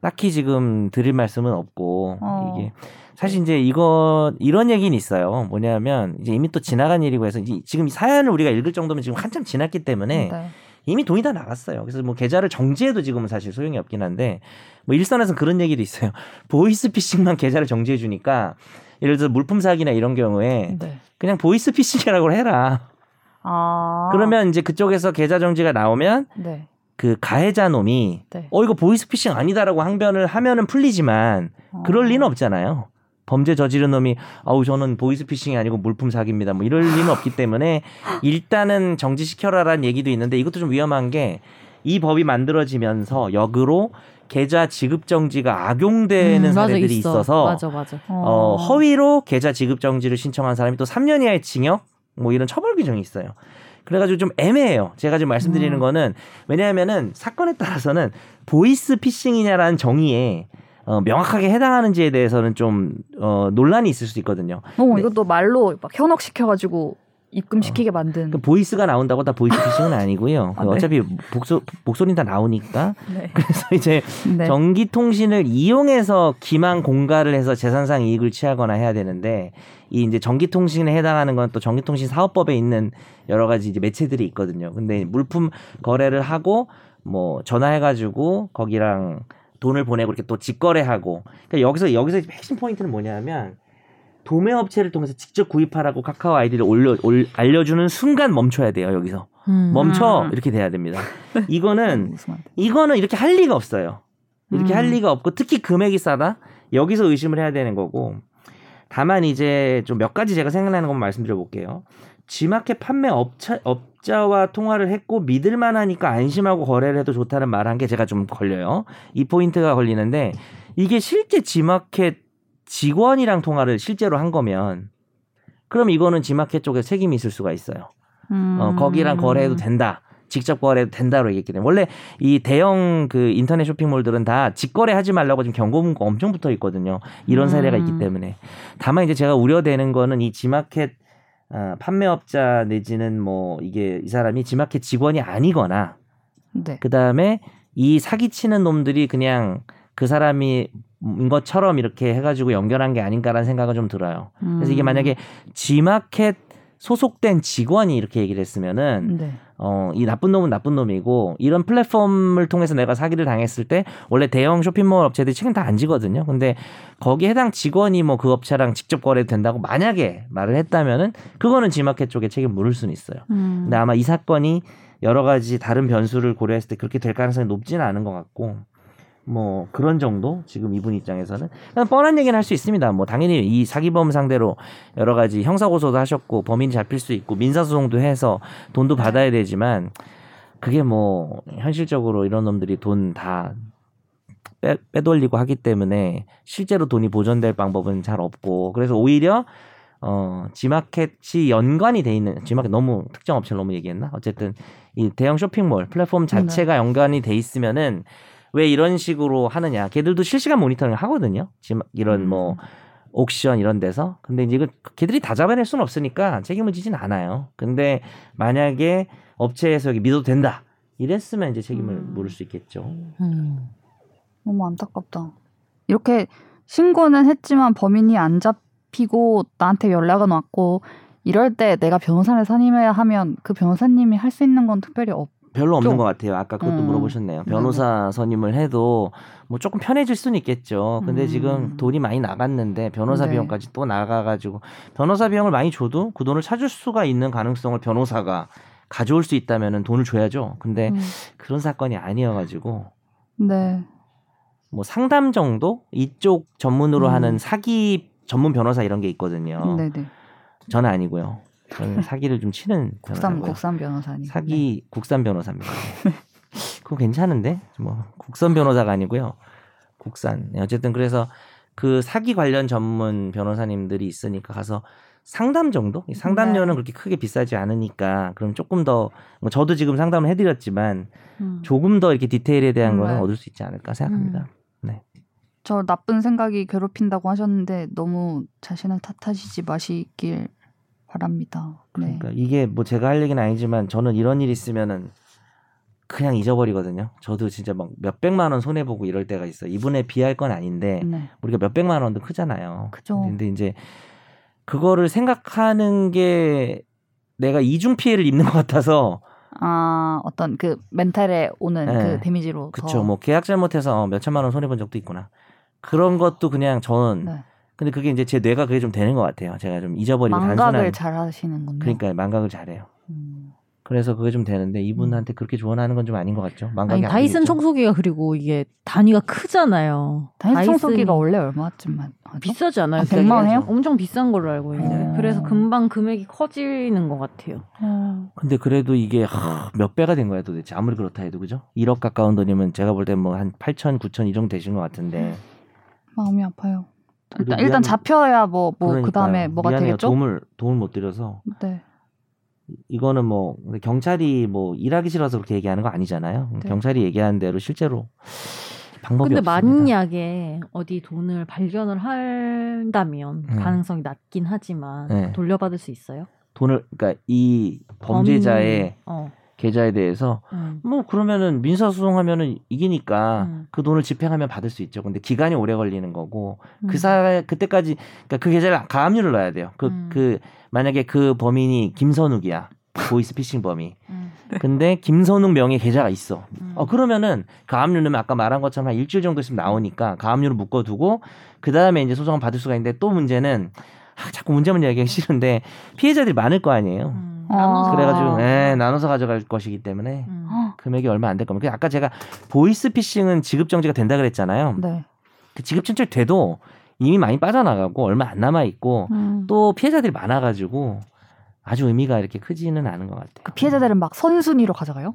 B: 딱히 지금 드릴 말씀은 없고
A: 어.
B: 이게 사실 이제 이거 이런 얘기는 있어요. 뭐냐면 이제 이미 또 지나간 일이고 해서 이제 지금 이 사연을 우리가 읽을 정도면 지금 한참 지났기 때문에
A: 네.
B: 이미 돈이 다 나갔어요. 그래서 뭐 계좌를 정지해도 지금은 사실 소용이 없긴 한데 뭐 일선에서는 그런 얘기도 있어요. [LAUGHS] 보이스피싱만 계좌를 정지해 주니까 예를 들어 물품 사기나 이런 경우에
A: 네.
B: 그냥 보이스피싱이라고 해라.
A: 아.
B: 그러면 이제 그쪽에서 계좌 정지가 나오면
A: 네.
B: 그 가해자 놈이
A: 네.
B: 어 이거 보이스피싱 아니다라고 항변을 하면은 풀리지만 그럴
A: 어.
B: 리는 없잖아요. 범죄 저지른 놈이 아우 저는 보이스피싱이 아니고 물품 사기입니다. 뭐 이럴 리는 없기 때문에 일단은 정지시켜라라는 얘기도 있는데 이것도 좀 위험한 게 이 법이 만들어지면서 역으로 계좌 지급 정지가 악용되는
C: 음, 맞아,
B: 사례들이
C: 있어.
B: 있어서
C: 맞아 맞아.
B: 어, 허위로 계좌 지급 정지를 신청한 사람이 또 3년 이하의 징역 뭐 이런 처벌 규정이 있어요. 그래가지고 좀 애매해요. 제가 지금 말씀드리는
A: 음.
B: 거는 왜냐하면은 사건에 따라서는 보이스 피싱이냐라는 정의에 어, 명확하게 해당하는지에 대해서는 좀 어, 논란이 있을 수 있거든요.
A: 어,
B: 네.
A: 이것도 말로 막 현혹시켜가지고 입금시키게 만든.
B: 그 보이스가 나온다고 다 보이스 피싱은 [LAUGHS] 아니고요.
A: 아, 네.
B: 어차피 목소, 목소리는 다 나오니까.
A: 네. [LAUGHS]
B: 그래서 이제
A: 네.
B: 전기통신을 이용해서 기망 공갈을 해서 재산상 이익을 취하거나 해야 되는데 이 이제 전기통신에 해당하는 건 또 전기통신 사업법에 있는 여러 가지 이제 매체들이 있거든요. 근데 물품 거래를 하고 뭐 전화해가지고 거기랑 돈을 보내고 이렇게 또 직거래하고 그러니까 여기서 여기서 핵심 포인트는 뭐냐면 도매 업체를 통해서 직접 구입하라고 카카오 아이디를 올려 올, 알려주는 순간 멈춰야 돼요 여기서
C: 음.
B: 멈춰
A: 음.
B: 이렇게 돼야 됩니다. [LAUGHS] 이거는
A: 무슨 말?
B: 이거는 이렇게 할 리가 없어요. 이렇게
A: 음.
B: 할 리가 없고 특히 금액이 싸다 여기서 의심을 해야 되는 거고 다만 이제 좀 몇 가지 제가 생각나는 것만 말씀드려 볼게요. G마켓 판매 업자, 업자와 통화를 했고 믿을 만하니까 안심하고 거래를 해도 좋다는 말한 게 제가 좀 걸려요. 이 포인트가 걸리는데 이게 실제 G마켓 직원이랑 통화를 실제로 한 거면 그럼 이거는 G마켓 쪽에 책임이 있을 수가 있어요.
A: 음.
B: 어, 거기랑 거래해도 된다. 직접 거래해도 된다고 얘기했기 때문에 원래 이 대형 그 인터넷 쇼핑몰들은 다 직거래 하지 말라고 지금 경고 문구 엄청 붙어 있거든요. 이런 사례가
A: 음.
B: 있기 때문에 다만 이제 제가 우려되는 거는 이 지마켓 어, 판매업자 내지는 뭐 이게 이 사람이 지마켓 직원이 아니거나
A: 네.
B: 그 다음에 이 사기치는 놈들이 그냥 그 사람이 인 것처럼 이렇게 해가지고 연결한 게 아닌가라는 생각은 좀 들어요. 그래서 이게
A: 음.
B: 만약에 G마켓 소속된 직원이 이렇게 얘기를 했으면은
A: 네.
B: 어, 이 나쁜 놈은 나쁜 놈이고 이런 플랫폼을 통해서 내가 사기를 당했을 때 원래 대형 쇼핑몰 업체들이 책임 다 안 지거든요. 근데 거기 해당 직원이 뭐 그 업체랑 직접 거래도 된다고 만약에 말을 했다면은 그거는 G마켓 쪽에 책임 물을 수는 있어요.
A: 음.
B: 근데 아마 이 사건이 여러 가지 다른 변수를 고려했을 때 그렇게 될 가능성이 높지는 않은 것 같고 뭐 그런 정도 지금 이분 입장에서는 뻔한 얘기는 할 수 있습니다. 뭐 당연히 이 사기범 상대로 여러 가지 형사 고소도 하셨고 범인이 잡힐 수 있고 민사 소송도 해서 돈도 받아야 되지만 그게 뭐 현실적으로 이런 놈들이 돈 다 빼돌리고 하기 때문에 실제로 돈이 보존될 방법은 잘 없고 그래서 오히려 어 지마켓이 연관이 돼 있는 지마켓 너무 특정 업체를 너무 얘기했나 어쨌든 이 대형 쇼핑몰 플랫폼 자체가 연관이 돼 있으면은 왜 이런 식으로 하느냐. 걔들도 실시간 모니터링 하거든요. 지마 이런 뭐 옥션 이런 데서. 근데 이제 이거 걔들이 다 잡아낼 수는 없으니까 책임을 지진 않아요. 근데 만약에 업체에서 여기 믿어도 된다. 이랬으면 이제 책임을
A: 음.
B: 물을 수 있겠죠.
C: 음.
A: 너무 안타깝다. 이렇게 신고는 했지만 범인이 안 잡히고 나한테 연락은 왔고 이럴 때 내가 변호사를 선임해야 하면 그 변호사님이 할 수 있는 건 특별히 없,
B: 별로 없는
A: 좀.
B: 것 같아요. 아까 그것도
A: 음.
B: 물어보셨네요. 변호사 선임을 해도 뭐 조금 편해질 수는 있겠죠. 근데
A: 음.
B: 지금 돈이 많이 나갔는데 변호사
A: 네.
B: 비용까지 또 나가가지고 변호사 비용을 많이 줘도 그 돈을 찾을 수가 있는 가능성을 변호사가 가져올 수 있다면은 돈을 줘야죠. 근데
A: 음.
B: 그런 사건이 아니어가지고
A: 네.
B: 뭐 상담 정도 이쪽 전문으로
A: 음.
B: 하는 사기 전문 변호사 이런 게 있거든요.
A: 네네.
B: 저는 아니고요. 저는 [LAUGHS] 사기를 좀 치는
A: 국산. 국산 변호사님.
B: 사기 국산 변호사입니다. 그거 괜찮은데 뭐 국선 변호사가 아니고요. 국산. 네, 어쨌든 그래서 그 사기 관련 전문 변호사님들이 있으니까 가서 상담 정도? 이 상담료는
A: 네.
B: 그렇게 크게 비싸지 않으니까 그럼 조금 더뭐 저도 지금 상담을 해드렸지만
C: 음.
B: 조금 더 이렇게 디테일에 대한 거는
A: 네.
B: 얻을 수 있지 않을까 생각합니다.
A: 저 나쁜 생각이 괴롭힌다고 하셨는데 너무 자신을 탓하시지 마시길 바랍니다. 네.
B: 그러니까 이게 뭐 제가 할 얘기는 아니지만 저는 이런 일 있으면은 그냥 잊어버리거든요. 저도 진짜 막 몇백만 원 손해 보고 이럴 때가 있어. 요 이분에 비할 건 아닌데
A: 네.
B: 우리가 몇백만 원도 크잖아요.
A: 그죠.
B: 근데 이제 그거를 생각하는 게 내가 이중 피해를 입는 것 같아서
A: 아 어떤 그 멘탈에 오는
B: 네.
A: 그 데미지로
B: 그쵸.
A: 더.
B: 뭐 계약 잘못해서 몇 천만 원 손해 본 적도 있구나. 그런 것도 그냥 저는
A: 네.
B: 근데 그게 이제 제 뇌가 그게 좀 되는 것 같아요. 제가 좀 잊어버리고
A: 망각을
B: 단순한
A: 잘 하시는군요.
B: 그러니까 망각을 잘해요.
A: 음.
B: 그래서 그게 좀 되는데 이분한테 그렇게 조언하는 건 좀 아닌 것 같죠. 망각이
C: 아니
B: 안
C: 다이슨
B: 되겠죠?
C: 청소기가 그리고 이게 단위가 크잖아요.
A: 다이슨 청소기가
C: 다이슨이
A: 원래 얼마쯤 하죠?
C: 비싸지 않아요?
A: 한 100만 원 해요?
C: 엄청 비싼 걸로 알고 있는데
A: 어.
C: 그래서 금방 금액이 커지는 것 같아요.
A: 어.
B: 근데 그래도 이게 하, 몇 배가 된 거야 도대체 아무리 그렇다 해도 그죠? 1억 가까운 돈이면 제가 볼 때 뭐 한 8천, 9천 이 정도 되신 것 같은데
A: 마음이 아파요. 일단, 일단 잡혀야 뭐 뭐그
B: 그러니까요.
A: 다음에 뭐가
B: 미안해요.
A: 되겠죠?
B: 도움을 도움을 못 드려서
A: 네.
B: 이거는 뭐 경찰이 뭐 일하기 싫어서 그렇게 얘기하는 거 아니잖아요.
A: 네.
B: 경찰이 얘기하는 대로 실제로 방법이
C: 근데
B: 없습니다.
C: 만약에 어디 돈을 발견을 한다면
B: 음.
C: 가능성이 낮긴 하지만
B: 네.
C: 돌려받을 수 있어요?
B: 돈을 그러니까 이 범죄자의
C: 범인, 어,
B: 계좌에 대해서
C: 음.
B: 뭐 그러면은 민사 소송하면은 이기니까
C: 음.
B: 그 돈을 집행하면 받을 수 있죠. 근데 기간이 오래 걸리는 거고 그
C: 음.
B: 사 그때까지 그러니까 그 계좌를 가압류를 넣어야 돼요. 그그
C: 음.
B: 만약에 그 범인이 김선욱이야. 보이스 피싱 범이.
C: 음.
B: 근데 김선욱 명의 계좌가 있어.
C: 음.
B: 어 그러면은 가압류 넣으면 아까 말한 것처럼 한 일주일 정도 있으면 나오니까 가압류를 묶어두고 그 다음에 이제 소송을 받을 수가 있는데 또 문제는 아, 자꾸 문제만 얘기하기 싫은데 피해자들이 많을 거 아니에요.
C: 음.
A: 아.
C: 나눠서
B: 그래가지고
A: 아.
B: 예, 나눠서 가져갈 것이기 때문에
C: 음.
A: 헉,
B: 금액이 얼마 안 될 겁니다. 그 아까 제가 보이스 피싱은 지급 정지가 된다 그랬잖아요.
A: 네.
B: 그 지급 정지 돼도 이미 많이 빠져나가고 얼마 안 남아 있고
A: 음.
B: 또 피해자들이 많아가지고 아주 의미가 이렇게 크지는 않은 것 같아요.
A: 그 피해자들은 막 선순위로 가져가요?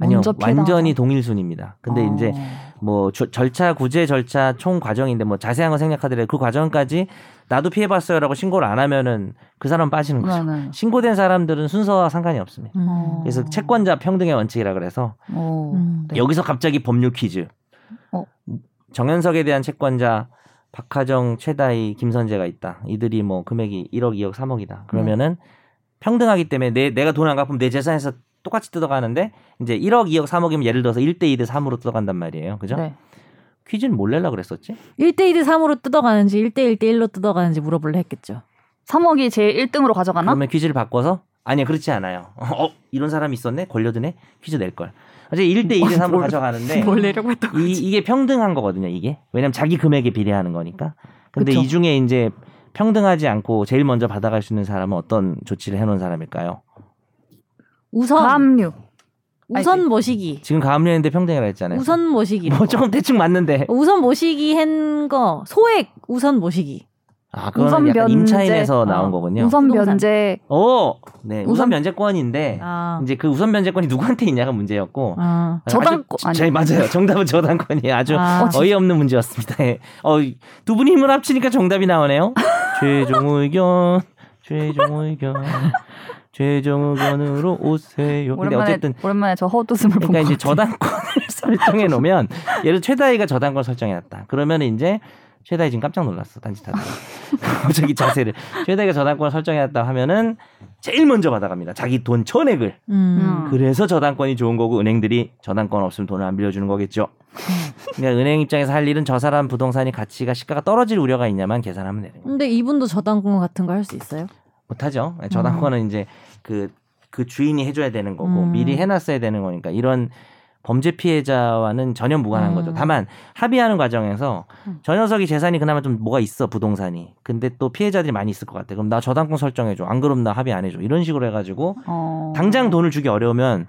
B: 아니요, 완전히
A: 당하자.
B: 동일 순입니다. 근데
A: 어.
B: 이제 뭐 저- 절차 구제 절차 총 과정인데 뭐 자세한 거 생략하더라도 그 과정까지 나도 피해봤어요라고 신고를 안 하면은 그 사람 빠지는 거죠.
A: 네, 네.
B: 신고된 사람들은 순서와 상관이 없습니다.
C: 음.
B: 그래서 채권자 평등의 원칙이라 그래서
A: 어.
C: 음.
A: 네.
B: 여기서 갑자기 법률 퀴즈.
A: 어.
B: 정현석에 대한 채권자 박하정, 최다희, 김선재가 있다. 이들이 뭐 금액이 1억, 2억, 3억이다. 그러면은 평등하기 때문에 내 내가 돈 안 갚으면 내 재산에서 똑같이 뜯어가는데 이제 1억, 2억, 3억이면 예를 들어서 1대 2대 3으로 뜯어간단 말이에요. 그죠?
A: 네.
B: 퀴즈는 뭘 내려고 그랬었지?
C: 1대2대 3으로 뜯어가는지 1대1대 1로 뜯어가는지 물어볼래 했겠죠.
A: 3억이 제일 1등으로 가져가나?
B: 그러면 퀴즈를 바꿔서 아니야 그렇지 않아요. 어 이런 사람이 있었네 걸려드네 퀴즈 낼 걸. 어제 1대 2대 3으로
A: 뭘-
B: 가져가는데
C: 뭘 내려고 했던
B: 이, 이게 평등한 거거든요, 이게. 왜냐면 자기 금액에 비례하는 거니까. 근데
A: 그쵸.
B: 이 중에 이제 평등하지 않고 제일 먼저 받아갈 수 있는 사람은 어떤 조치를 해놓은 사람일까요?
C: 우선
A: 가압류.
C: 우선 모시기.
B: 지금 가압류인데 평등이라 했잖아요.
C: 우선 모시기.
B: 뭐 조금 대충 맞는데.
C: 우선 모시기 한 거 소액 우선 모시기.
B: 아, 그거는
A: 우선
B: 약간
A: 면제.
B: 임차인에서 나온
C: 어.
B: 거군요.
A: 우선. 면제.
B: 오, 네, 우선,
A: 우선-
B: 면제권인데
C: 아.
B: 이제 그 우선 면제권이 누구한테 있냐가 문제였고.
C: 아.
A: 저당권 아니.
B: 제, 맞아요. 정답은 저당권이에요. 아주
C: 아.
A: 어?
B: 어이없는 문제였습니다. 예. 어, 두 분이 힘을 합치니까 정답이 나오네요. 최종 의견, 최종 의견, 최종 의견으로 [LAUGHS] 오세요. 근데 어쨌든
A: 오랜만에 저 헛웃음을 본
B: 그러니까
A: 것
B: 이제. 저당권을 [LAUGHS] 설정해 놓으면 예를 들어 최다희가 저당권 설정해 놨다. 그러면 이제 최다희 지금 깜짝 놀랐어. 딴짓하다. [LAUGHS] 갑자기 자세를 최다희가 저당권을 설정해 놨다 하면은 제일 먼저 받아갑니다. 자기 돈 전액을.
C: 음.
B: 그래서 저당권이 좋은 거고 은행들이 저당권 없으면 돈을 안 빌려주는 거겠죠. 그러니까 은행 입장에서 할 일은 저 사람 부동산이 가치가 시가가 떨어질 우려가 있냐만 계산하면 되는 거예요.
C: 근데 이분도 저당권 같은 거 할 수 있어요?
B: 못하죠. 저당권은 이제 그그 주인이 해줘야 되는 거고
C: 음.
B: 미리 해놨어야 되는 거니까 이런 범죄 피해자와는 전혀 무관한
C: 음.
B: 거죠. 다만 합의하는 과정에서
C: 음.
B: 저 녀석이 재산이 그나마 좀 뭐가 있어 부동산이. 근데 또 피해자들이 많이 있을 것 같아. 그럼 나 저당권 설정해줘. 안 그럼 나 합의 안 해줘. 이런 식으로 해가지고
A: 어.
B: 당장 돈을 주기 어려우면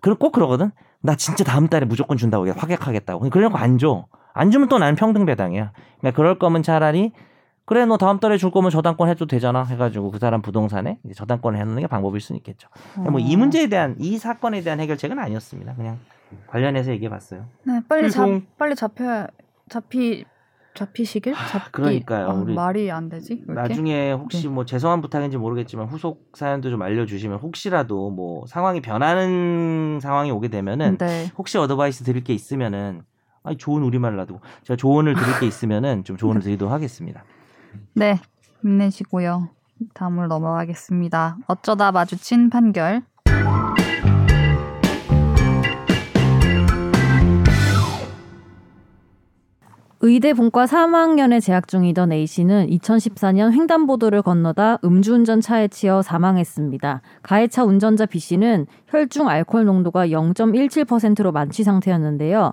B: 그꼭 그러거든. 나 진짜 다음 달에 무조건 준다고 확약하겠다고. 그러려고 안 줘. 안 주면 또 나는 평등 배당이야. 그러니까 그럴 거면 차라리 그래 너 다음 달에 줄 거면 저당권 해도 되잖아 해가지고 그 사람 부동산에 이제 저당권을 해놓는 게 방법일 수는 있겠죠. 뭐이
A: 어.
B: 문제에 대한 이 사건에 대한 해결책은 아니었습니다. 그냥 관련해서 얘기해봤어요.
A: 네, 빨리 잡. 빨리 잡혀 잡히 잡히시길 잡기.
B: 그러니까요.
A: 아,
B: 우리
A: 말이 안 되지.
B: 나중에 혹시 뭐 죄송한 부탁인지 모르겠지만 후속 사연도 좀 알려주시면 혹시라도 뭐 상황이 변하는 상황이 오게 되면은
A: 네.
B: 혹시 어드바이스 드릴 게 있으면은 아니 좋은 우리말 놔두고 제가 조언을 드릴 게 있으면은 좀 조언을 드리도록 하겠습니다.
A: 네, 힘내시고요. 다음으로 넘어가겠습니다. 어쩌다 마주친 판결.
C: 의대 본과 3학년에 재학 중이던 A 씨는 2014년 횡단보도를 건너다 음주운전 차에 치여 사망했습니다. 가해차 운전자 B 씨는 혈중 알코올 농도가 0.17%로 만취 상태였는데요.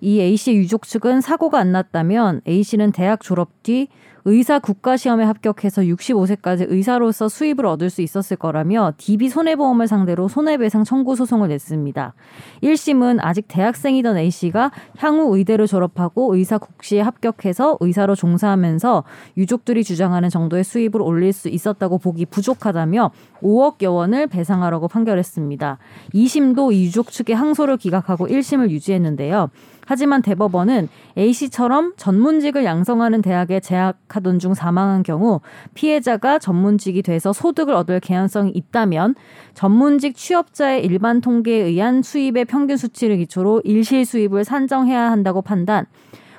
C: 이 A 씨의 유족 측은 사고가 안 났다면 A 씨는 대학 졸업 뒤 의사 국가 시험에 합격해서 65세까지 의사로서 수입을 얻을 수 있었을 거라며 DB 손해보험을 상대로 손해배상 청구 소송을 냈습니다. 1심은 아직 대학생이던 A 씨가 향후 의대를 졸업하고 의사 국시에 합격해서 의사로 종사하면서 유족들이 주장하는 정도의 수입을 올릴 수 있었다고 보기 부족하다며 5억여 원을 배상하라고 판결했습니다. 2심도 이 유족 측의 항소를 기각하고 1심을 유지했는데요. 하지만 대법원은 A씨처럼 전문직을 양성하는 대학에 재학하던 중 사망한 경우 피해자가 전문직이 돼서 소득을 얻을 개연성이 있다면 전문직 취업자의 일반 통계에 의한 수입의 평균 수치를 기초로 일실 수입을 산정해야 한다고 판단.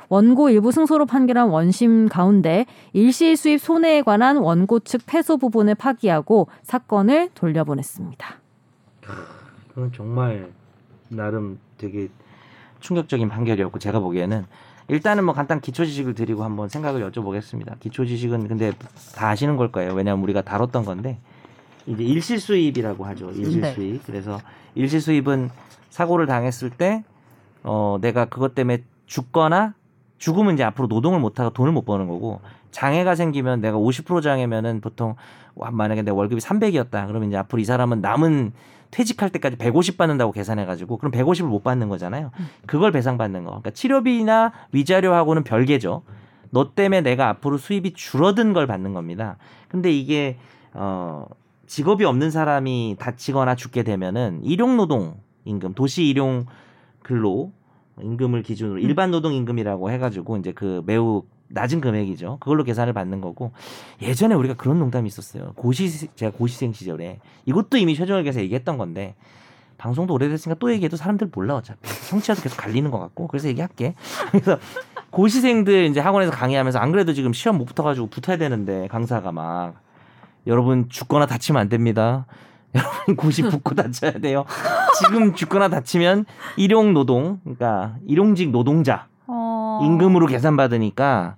C: 원고 일부 승소로 판결한 원심 가운데 일실 수입 손해에 관한 원고 측 패소 부분을 파기하고 사건을 돌려보냈습니다.
B: 그건 정말 나름 되게 충격적인 판결이었고 제가 보기에는 일단은 뭐 간단 기초 지식을 드리고 한번 생각을 여쭤보겠습니다. 기초 지식은 근데 다 아시는 걸 거예요. 왜냐하면 우리가 다뤘던 건데 이제 일실 수입이라고 하죠. 일실
A: 네.
B: 수입. 그래서 일실 수입은 사고를 당했을 때 어, 내가 그것 때문에 죽거나 죽으면 이제 앞으로 노동을 못 하고 돈을 못 버는 거고 장애가 생기면 내가 50% 장애면은 보통 와, 만약에 내 월급이 300이었다. 그러면 이제 앞으로 이 사람은 남은 퇴직할 때까지 150 받는다고 계산해 가지고 그럼 150을 못 받는 거잖아요. 그걸 배상받는 거. 그러니까 치료비나 위자료하고는 별개죠. 너 때문에 내가 앞으로 수입이 줄어든 걸 받는 겁니다. 근데 이게 어 직업이 없는 사람이 다치거나 죽게 되면은 일용 노동 임금, 도시 일용 근로 임금을 기준으로 일반 노동 임금이라고 해가지고 이제 그 매우 낮은 금액이죠. 그걸로 계산을 받는 거고 예전에 우리가 그런 농담이 있었어요. 고시 제가 고시생 시절에 이것도 이미 최종역에서 얘기했던 건데 방송도 오래됐으니까 또 얘기해도 사람들 몰라 어차피 청취자도 계속 갈리는 것 같고 그래서 얘기할게. [LAUGHS] 그래서 고시생들 이제 학원에서 강의하면서 안 그래도 지금 시험 못 붙어가지고 붙어야 되는데 강사가 막 여러분 죽거나 다치면 안 됩니다. [LAUGHS] 여러분 고시 붙고 다쳐야 돼요. 지금 죽거나 다치면 일용 노동, 그러니까 일용직 노동자
A: 어...
B: 임금으로 계산받으니까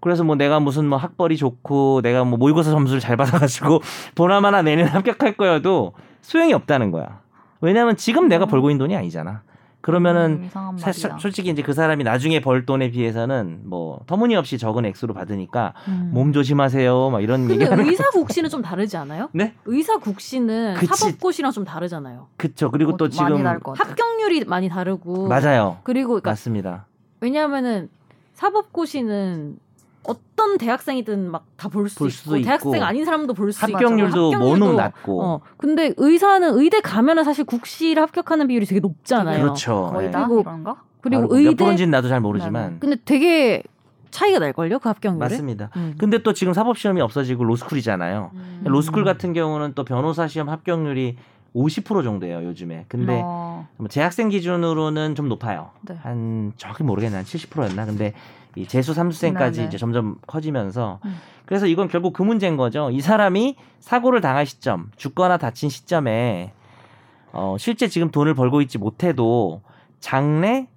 B: 그래서 뭐 내가 무슨 뭐 학벌이 좋고 내가 뭐 모의고사 점수를 잘 받아가지고 보람 하나 내년 합격할 거여도 소용이 없다는 거야. 왜냐하면 지금 내가 벌고 있는 돈이 아니잖아. 그러면은
A: 음,
B: 사실. 솔직히 이제 그 사람이 나중에 벌 돈에 비해서는 뭐 터무니없이 적은 액수로 받으니까
C: 음.
B: 몸 조심하세요. 막 이런
C: 근데
B: 얘기하는 거.
C: 의사 국시는 좀 다르지 않아요?
B: 네?
C: 의사 국시는
B: 그치.
C: 사법고시랑 좀 다르잖아요.
B: 그쵸. 그리고 또
A: 어, 많이
B: 지금.
C: 합격률이 많이 다르고
B: 맞아요.
C: 그리고 그러니까
B: 맞습니다.
C: 왜냐하면은 사법고시는 어떤 대학생이든 막 다
B: 볼수볼
C: 있고
B: 수도 있고.
C: 대학생 아닌 사람도 볼 수 있고
B: 합격률도 뭐는 낮고.
C: 어 근데 의사는 의대 가면은 사실 국시를 합격하는 비율이 되게 높잖아요.
B: 그렇죠.
A: 거의
B: 예.
A: 다
C: 그리고-
A: 그런가?
C: 그리고
B: 아, 몇
C: 의대
B: 프로인지는 나도 잘 모르지만
C: 근데 되게 차이가 날 걸요 그 합격률이.
B: 맞습니다.
C: 음.
B: 근데 또 지금 사법 시험이 없어지고 로스쿨이잖아요.
C: 음.
B: 로스쿨 같은 경우는 또 변호사 시험 합격률이 50% 정도예요 요즘에. 근데
A: 어...
B: 뭐 재학생 기준으로는 좀 높아요.
A: 네.
B: 한 정확히 모르겠네 한 70%였나. 근데 이 재수 삼수생까지
A: 네네.
B: 이제 점점 커지면서
A: 음.
B: 그래서 이건 결국 그 문제인 거죠. 이 사람이 사고를 당할 시점, 죽거나 다친 시점에 어, 실제 지금 돈을 벌고 있지 못해도 장래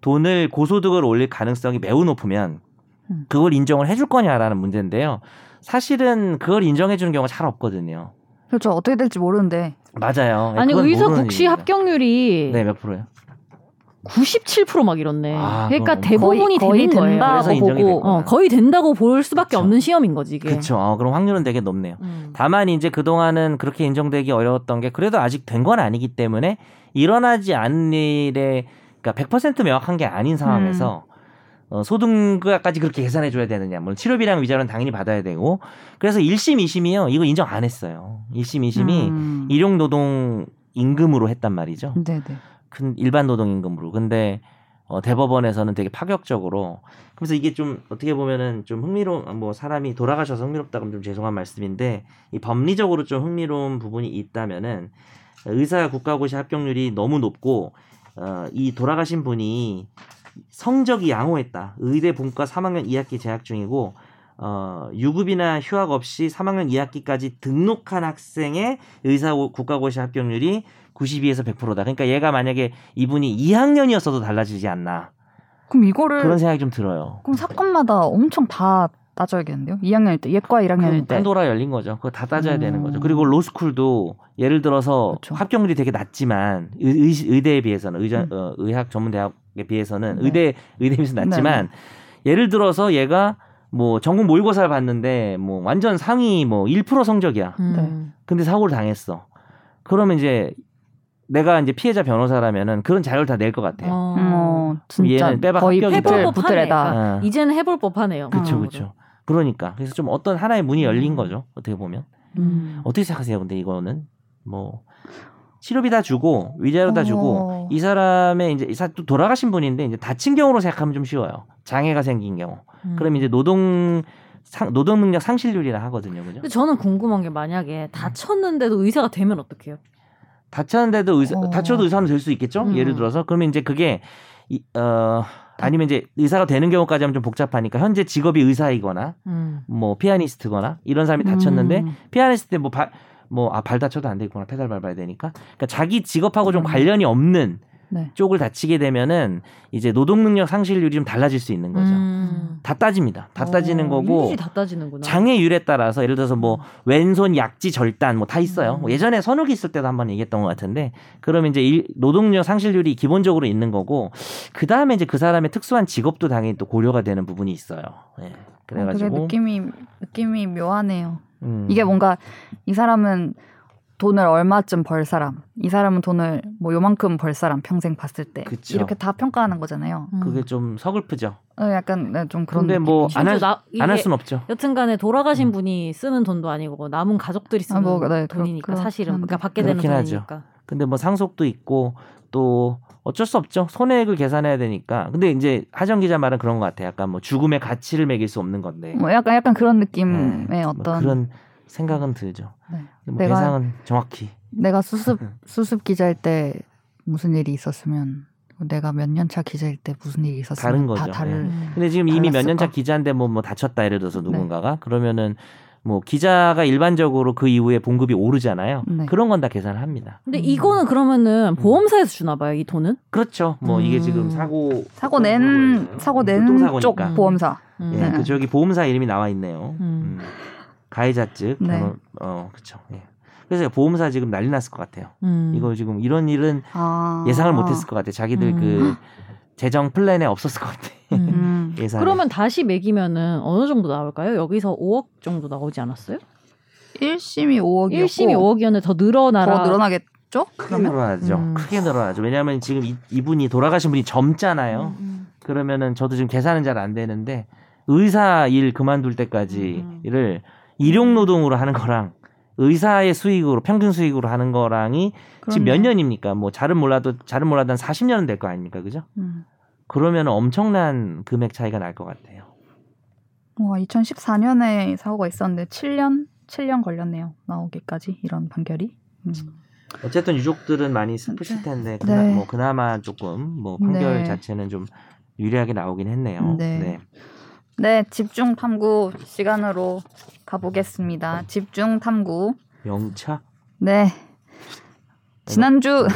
B: 돈을 고소득을 올릴 가능성이 매우 높으면
A: 음.
B: 그걸 인정을 해줄 거냐라는 문제인데요. 사실은 그걸 인정해 주는 경우가 잘 없거든요.
A: 그렇죠. 어떻게 될지 모르는데.
B: 맞아요.
C: 아니
B: 그건
C: 의사 국시
B: 일입니다.
C: 합격률이
B: 네, 몇 프로예요?
C: 97%막 이렇네.
B: 아,
C: 그러니까 대부분이
A: 거의- 거의. 된다고 보고.
C: 어, 거의 된다고 볼 수밖에
B: 그쵸.
C: 없는 시험인 거지 이게.
B: 그렇죠. 어, 그럼 확률은 되게 높네요.
C: 음.
B: 다만 이제 그 동안은 그렇게 인정되기 어려웠던 게 그래도 아직 된 건 아니기 때문에 일어나지 않은 일에 그러니까 100% 명확한 게 아닌 상황에서 어, 소득까지 그렇게 계산해 줘야 되느냐. 물론 치료비랑 위자료는 당연히 받아야 되고 그래서 1심, 2심이요. 이거 인정 안 했어요. 1심, 2심이
A: 음.
B: 일용 노동 임금으로 했단 말이죠.
A: 네네.
B: 큰 일반 노동 임금으로. 근데 어, 대법원에서는 되게 파격적으로 그래서 이게 좀 어떻게 보면은 좀 흥미로운 뭐 사람이 돌아가셔서 흥미롭다 그러면 좀 죄송한 말씀인데 이 법리적으로 좀 흥미로운 부분이 있다면은 의사 국가고시 합격률이 너무 높고 어, 이 돌아가신 분이 성적이 양호했다. 의대 본과 3학년 2학기 재학 중이고 어, 유급이나 휴학 없이 3학년 2학기까지 등록한 학생의 의사 국가고시 합격률이 92에서 100%다. 그러니까 얘가 만약에 이분이 2학년이었어도 달라지지 않나.
A: 그럼 이거를
B: 그런 생각이 좀 들어요.
A: 그럼 사건마다 엄청 다 따져야겠는데요? 2학년일 때, 예과 1학년일
B: 그
A: 때.
B: 판도라 열린 거죠. 그거 다 따져야
A: 음.
B: 되는 거죠. 그리고 로스쿨도 예를 들어서
A: 그쵸.
B: 합격률이 되게 낮지만 의, 의, 대에 비해서는 의자,
A: 음.
B: 어, 의학 전문 대학에 비해서는
A: 네.
B: 의대 의대에 비해서 낮지만 예를 들어서 얘가 뭐 전국 모의고사를 봤는데 뭐 완전 상위 뭐 1% 성적이야.
C: 음.
B: 근데 사고를 당했어. 그러면 이제 내가 이제 피해자 변호사라면은 그런 자료를 다 낼 것 같아요.
C: 어.
A: 어, 진짜
B: 얘는 빼박
A: 거의
C: 해볼
A: 붙으래다.
C: 법하네.
B: 어.
C: 이제는 해볼 법하네요.
B: 그쵸,
A: 어.
B: 그쵸. 그러니까. 그래서 좀 어떤 하나의 문이 열린
C: 음.
B: 거죠. 어떻게 보면.
C: 음.
B: 어떻게 생각하세요? 근데 이거는 뭐 치료비 다 주고 위자료 다 주고
A: 어.
B: 이 사람의 이제 이사 또 돌아가신 분인데 이제 다친 경우로 생각하면 좀 쉬워요. 장애가 생긴 경우.
C: 음.
B: 그럼 이제 노동 상, 노동 능력 상실률이라 하거든요. 그죠?
C: 근데 저는 궁금한 게 만약에 다쳤는데도 의사가 되면 어떡해요?
B: 다쳤는데도 의사
A: 어.
B: 다쳐도 의사는 될 수 있겠죠?
C: 음.
B: 예를 들어서 그러면 이제 그게 이, 어 아니면 이제 의사가 되는 경우까지 하면 좀 복잡하니까 현재 직업이 의사이거나
C: 음.
B: 뭐 피아니스트거나 이런 사람이 다쳤는데
A: 음.
B: 피아니스트 때뭐발 뭐 아 발 다쳐도 안 되겠구나 페달 밟아야 되니까 그러니까 자기 직업하고 좀
A: 음.
B: 관련이 없는
A: 네.
B: 쪽을 다치게 되면은 이제 노동 능력 상실률이 좀 달라질 수 있는 거죠.
C: 음.
B: 다 따집니다. 다 따지는
C: 어,
B: 거고
C: 일일이 다.
B: 장애율에 따라서 예를 들어서 뭐 왼손 약지 절단 뭐 다 있어요.
C: 음.
B: 뭐 예전에 선욱이 있을 때도 한번 얘기했던 것 같은데 그러면 이제 일, 노동력 상실률이 기본적으로 있는 거고 그 다음에 이제 그 사람의 특수한 직업도 당연히 또 고려가 되는 부분이 있어요. 예.
A: 어,
B: 그래가지고
A: 느낌이 느낌이 묘하네요.
B: 음.
A: 이게 뭔가 이 사람은 돈을 얼마쯤 벌 사람, 이 사람은 돈을 뭐 요만큼 벌 사람 평생 봤을 때
B: 그쵸.
A: 이렇게 다 평가하는 거잖아요.
C: 음.
B: 그게 좀 서글프죠.
A: 어, 약간 네, 좀 그런
B: 근데. 뭐 안할
C: 심지어 나-
B: 안할
C: 이게
B: 수는 없죠.
C: 여튼간에 돌아가신
B: 음.
C: 분이 쓰는 돈도 아니고 남은 가족들이 쓰는
A: 아, 뭐, 네, 그렇-
C: 돈이니까
A: 그렇긴
C: 사실은. 그러니까 받게 되는
B: 그렇긴 하죠.
C: 돈이니까.
B: 근데 뭐 상속도 있고 또 어쩔 수 없죠. 손해액을 계산해야 되니까. 근데 이제 하정 기자 말은 그런 것 같아. 요 약간 뭐 죽음의 가치를 매길 수 없는 건데.
A: 뭐 약간 약간 그런 느낌의
B: 네, 뭐
A: 어떤
B: 그런 생각은 들죠.
A: 네.
B: 뭐
A: 내가-
B: 대상은 정확히
A: 내가 수습
B: 음.
A: 수습 기자일 때 무슨 일이 있었으면 내가 몇 년 차 기자일 때 무슨 일이 있었으면
B: 다른
A: 다
B: 거죠.
A: 다를
C: 음.
B: 근데 지금 이미 몇 년 차? 기자인데 뭐, 뭐 다쳤다 예를 들어서
A: 네.
B: 누군가가 그러면은 뭐 기자가 일반적으로 그 이후에 봉급이 오르잖아요.
A: 네.
B: 그런 건 다 계산을 합니다.
C: 근데
A: 음.
C: 이거는 그러면은 보험사에서 주나 봐요, 이 돈은?
B: 그렇죠. 뭐 이게
C: 음.
B: 지금 사고
A: 사고 낸 사고 낸쪽
B: 교통사고니까.
A: 보험사.
C: 음.
B: 예,
A: 네.
B: 그쪽이 보험사 이름이 나와 있네요.
C: 음.
B: 음. 가해자 측
A: 네.
B: 변호- 어 그렇죠. 예. 그래서 보험사 지금 난리 났을 것 같아요.
C: 음.
B: 이거 지금 이런 일은
A: 아.
B: 예상을 못 했을 것 같아. 요 자기들
C: 음.
B: 그 재정 플랜에 없었을 것 같아.
C: 음.
A: 음.
B: 예산.
C: 그러면 다시 매기면은 어느 정도 나올까요? 여기서 5억 정도 나오지 않았어요?
A: 1심이 5억이었고
C: 1심이 5억이었는데 더 늘어나라.
A: 더 늘어나겠죠?
B: 크게
A: 그러면
B: 늘어나죠.
C: 음.
B: 크게 늘어나죠. 왜냐하면 지금 이, 이분이 돌아가신 분이 젊잖아요.
C: 음.
B: 그러면은 저도 지금 계산은 잘 안 되는데 의사 일 그만둘 때까지를 일용 노동으로 하는 거랑 의사의 수익으로 평균 수익으로 하는 거랑이 지금 몇
A: 그럼요.
B: 년입니까? 뭐 잘은 몰라도 잘은 몰라도 한 40년은 될 거 아닙니까? 그죠?
A: 음.
B: 그러면 엄청난 금액 차이가 날 것 같아요.
A: 와, 2014년에 사고가 있었는데 7년 7년 걸렸네요. 나오기까지 이런 판결이. 음.
B: 어쨌든 유족들은 많이 슬프실 텐데 그나,
A: 네.
B: 뭐 그나마 조금 뭐 판결
A: 네.
B: 자체는 좀 유리하게 나오긴 했네요.
A: 네. 네, 집중 탐구 시간으로 가보겠습니다. 집중 탐구.
B: 영차
A: 네. 지난주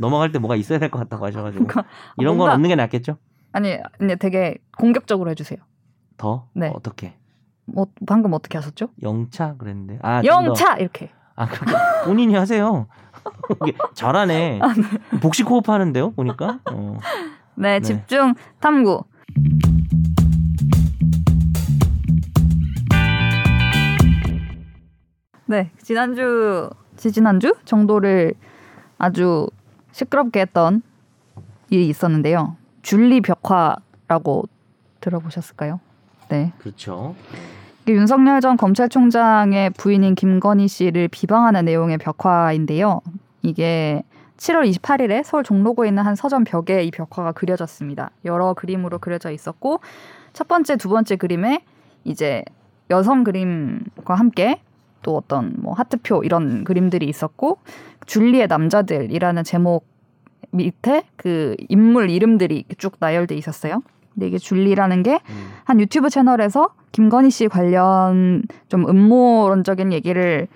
B: 넘어갈 때 뭐가 있어야 될 것 같다고 하셔가지고
A: 그러니까
B: 이런 건
A: 뭔가-
B: 없는 게 낫겠죠?
A: 아니, 근데 되게 공격적으로 해주세요.
B: 더
A: 네.
B: 어떻게
A: 뭐 방금 어떻게 하셨죠?
B: 영차 그랬는데 아,
A: 영차 이렇게.
B: 아, 본인이 하세요. [LAUGHS] 잘하네. 복식 호흡 하는데요, 보니까. 어.
A: 네, 집중 탐구. 네, 지난주, 지지난주 정도를 아주 시끄럽게 했던 일이 있었는데요. 줄리 벽화라고 들어보셨을까요? 네.
B: 그렇죠.
A: 이게 윤석열 전 검찰총장의 부인인 김건희 씨를 비방하는 내용의 벽화인데요. 이게 7월 28일에 서울 종로구에 있는 한 서점 벽에 이 벽화가 그려졌습니다. 여러 그림으로 그려져 있었고 첫 번째, 두 번째 그림에 이제 여성 그림과 함께 또 어떤 뭐 하트표 이런 그림들이 있었고 줄리의 남자들이라는 제목 밑에 그 인물 이름들이 쭉 나열돼 있었어요. 근데 이게 줄리라는 게한
B: 음.
A: 유튜브 채널에서 김건희 씨 관련 좀 음모론적인 얘기를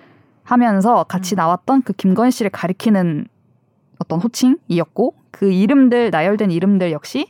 A: 하면서 같이
C: 음.
A: 나왔던 그 김건희 씨를 가리키는 어떤 호칭이었고 그 이름들 나열된 이름들 역시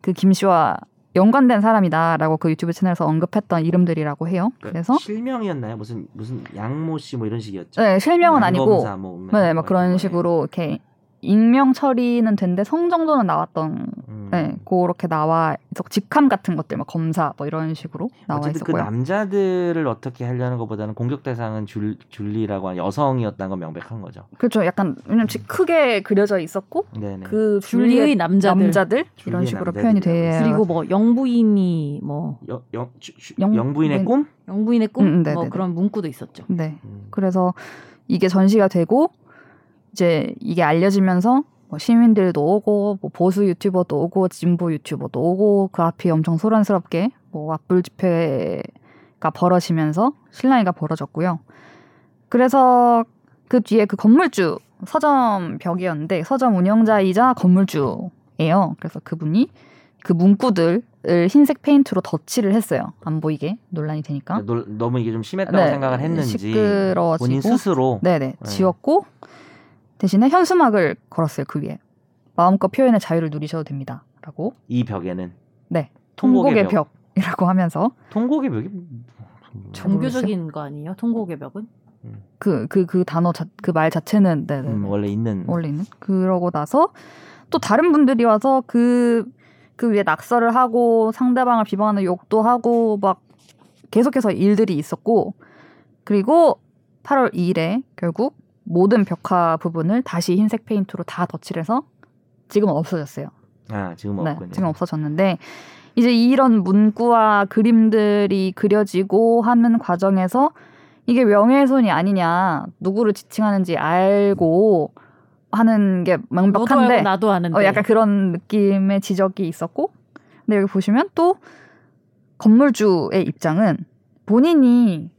A: 그 김 씨와 연관된 사람이다라고 그 유튜브 채널에서 언급했던 이름들이라고 해요. 그래서
B: 실명이었나요? 무슨 무슨 양모 씨 뭐 이런 식이었죠.
A: 네, 실명은 아니고
B: 양검사 뭐,
A: 네,
B: 막뭐
A: 그런 식으로 이렇게 익명 처리는 된데 성 정도는 나왔던
B: 음.
A: 네, 그렇게 나와 직함 같은 것들 막 검사 뭐 이런 식으로 나와
B: 어쨌든 그
A: 있었고요.
B: 남자들을 어떻게 하려는 것보다는 공격 대상은 줄, 줄리라고 하는 여성이었다는 건 명백한 거죠.
A: 그렇죠. 약간 왜냐면 지- 크게 그려져 있었고
B: 네네.
A: 그
C: 줄리의
A: 줄리의
C: 남자들.
A: 남자들 이런
B: 줄리의
A: 식으로
B: 남자들이라고
A: 표현이 돼요.
C: 그리고 뭐 영부인이 뭐
B: 여, 영, 주- 주-
A: 영-
B: 영부인의
A: 네.
B: 꿈?
C: 영부인의 꿈
A: 음, 네네네.
C: 뭐 그런 문구도 있었죠.
A: 네.
B: 음.
A: 그래서 이게 전시가 되고 이제 이게 알려지면서 뭐 시민들도 오고 뭐 보수 유튜버도 오고 진보 유튜버도 오고 그 앞이 엄청 소란스럽게 뭐 맞불 집회가 벌어지면서 실랑이가 벌어졌고요. 그래서 그 뒤에 그 건물주 서점 벽이었는데 서점 운영자이자 건물주예요. 그래서 그분이 그 문구들을 흰색 페인트로 덧칠을 했어요. 안 보이게 논란이 되니까.
B: 놀- 너무 이게 좀 심했다고
A: 네,
B: 생각을 했는지
A: 시끄러워지고
B: 본인 스스로
A: 네네 지웠고 대신에 현수막을 걸었어요 그 위에. 마음껏 표현의 자유를 누리셔도 됩니다라고.
B: 이 벽에는?
A: 네.
B: 통곡의
A: 통곡의 벽이라고 하면서.
B: 통곡의 벽이
A: 잘 모르겠어요.
C: 종교적인 거 아니에요? 통곡의 벽은?
A: 그 그 그 단어 그 말 자체는 네네
B: 음, 원래 있는.
A: 원래 있는. 그러고 나서 또 다른 분들이 와서 그그 위에 낙서를 하고 상대방을 비방하는 욕도 하고 막 계속해서 일들이 있었고 그리고 8월 2일에 결국 모든 벽화 부분을 다시 흰색 페인트로 다 덧칠해서 지금은 없어졌어요.
B: 아 지금
A: 네,
B: 없군요.
A: 지금 없어졌는데 이제 이런 문구와 그림들이 그려지고 하는 과정에서 이게 명예훼손이 아니냐 누구를 지칭하는지 알고 하는 게
C: 너도 알고
A: 명백한데
C: 나도 아는데.
A: 어, 약간 그런 느낌의 지적이 있었고 근데 여기 보시면 또 건물주의 입장은 본인이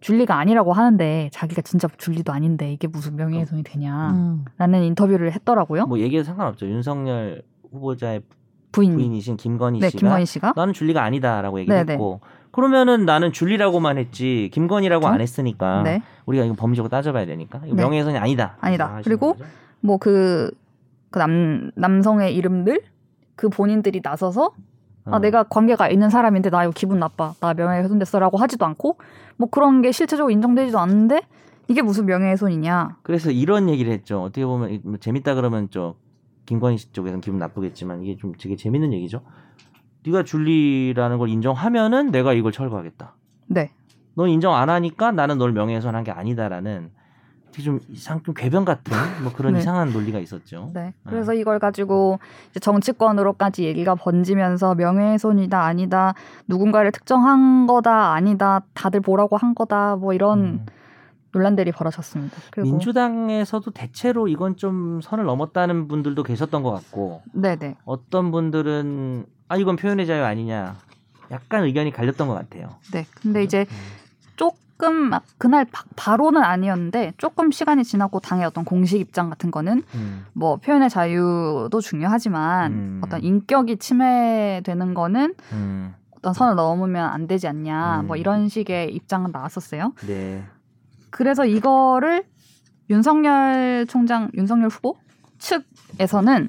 A: 줄리가 아니라고 하는데 자기가 진짜 줄리도 아닌데 이게 무슨 명예훼손이 되냐라는
C: 음.
A: 인터뷰를 했더라고요
B: 뭐 얘기해도 상관없죠. 윤석열 후보자의
A: 부인
B: 부인이신 김건희
A: 네
B: 씨가
A: 김건희 씨가
B: 나는 줄리가 아니다라고 얘기를
A: 네네.
B: 했고 그러면은 나는 줄리라고만 했지 김건희라고
A: 그렇죠?
B: 안 했으니까
A: 네
B: 우리가 이거 범죄적으로 따져봐야 되니까 이거
A: 네.
B: 명예훼손이 아니다.
A: 아니다. 그리고? 뭐 그 그 남 남성의 이름들 그 본인들이 나서서 아
B: 어.
A: 내가 관계가 있는 사람인데 나 이거 기분 나빠 나 명예훼손됐어라고 하지도 않고 뭐 그런 게 실체적으로 인정되지도 않는데 이게 무슨 명예훼손이냐
B: 그래서 이런 얘기를 했죠. 어떻게 보면 이- 뭐 재밌다 그러면 저 김건희 씨 쪽에서는 기분 나쁘겠지만 이게 좀 되게 재밌는 얘기죠. 네가 줄리라는 걸 인정하면은 내가 이걸 철거하겠다.
A: 네
B: 넌 인정 안 하니까 나는 널 명예훼손한 게 아니다라는 되게 좀 이상 좀 궤변 같은 뭐 그런 [LAUGHS]
A: 네.
B: 이상한 논리가 있었죠.
A: 네. 그래서 이걸 가지고 이제 정치권으로까지 얘기가 번지면서 명예훼손이다 아니다 누군가를 특정한 거다 아니다 다들 보라고 한 거다 뭐 이런
B: 음.
A: 논란들이 벌어졌습니다.
B: 민주당에서도 대체로 이건 좀 선을 넘었다는 분들도 계셨던 것 같고
A: 네네
B: 어떤 분들은 아 이건 표현의 자유 아니냐 약간 의견이 갈렸던 것 같아요.
A: 네. 근데 이제
B: 음.
A: 조금 막 그날 바, 바로는 아니었는데 조금 시간이 지나고 당의 어떤 공식 입장 같은 거는
B: 음.
A: 뭐 표현의 자유도 중요하지만
B: 음.
A: 어떤 인격이 침해되는 거는
B: 음.
A: 어떤 선을 넘으면 안 되지 않냐
B: 음.
A: 뭐 이런 식의 입장은 나왔었어요.
B: 네.
A: 그래서 이거를 윤석열 총장 윤석열 후보 측에서는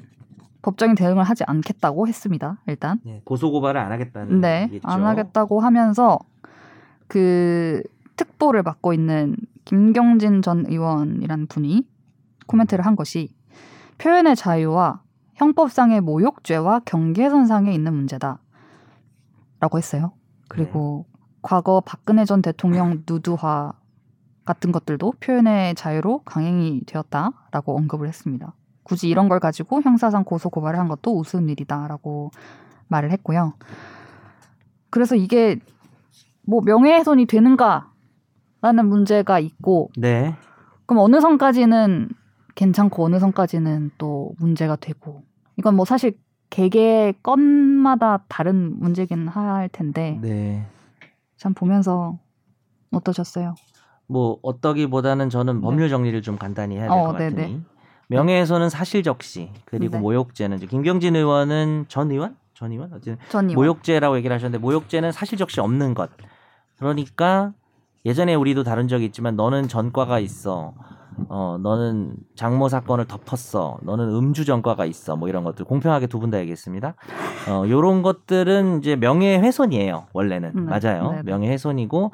A: 법적인 대응을 하지 않겠다고 했습니다. 일단
B: 네. 고소 고발을 안 하겠다는
A: 네,
B: 얘기겠죠.
A: 안 하겠다고 하면서 그 특보를 맡고 있는 김경진 전 의원이라는 분이 코멘트를 한 것이 표현의 자유와 형법상의 모욕죄와 경계선상에 있는 문제다. 라고 했어요. 그리고 과거 박근혜 전 대통령 누드화 같은 것들도 표현의 자유로 강행이 되었다라고 언급을 했습니다. 굳이 이런 걸 가지고 형사상 고소 고발을 한 것도 우스운 일이다라고 말을 했고요. 그래서 이게 뭐 명예훼손이 되는가 라는 문제가 있고
B: 네.
A: 그럼 어느 선까지는 괜찮고 어느 선까지는 또 문제가 되고 이건 뭐 사실 개개 건마다 다른 문제긴 할 텐데
B: 네.
A: 참 보면서 어떠셨어요?
B: 뭐 어떠기보다는 저는
A: 네.
B: 법률 정리를 좀 간단히 해야 될
A: 어,
B: 것 같으니. 명예훼손은 사실적시 그리고
A: 네.
B: 모욕죄는 김경진 의원은 전 의원 전 의원 어쨌든
A: 전
B: 모욕죄라고 얘기를 하셨는데 모욕죄는 사실적시 없는 것 그러니까 예전에 우리도 다룬 적이 있지만 너는 전과가 있어. 어 너는 장모 사건을 덮었어. 너는 음주 전과가 있어. 뭐 이런 것들 공평하게 두 분 다 얘기했습니다. 어 요런 것들은 이제 명예훼손이에요 원래는.
A: 네.
B: 맞아요.
A: 네 네.
B: 명예훼손이고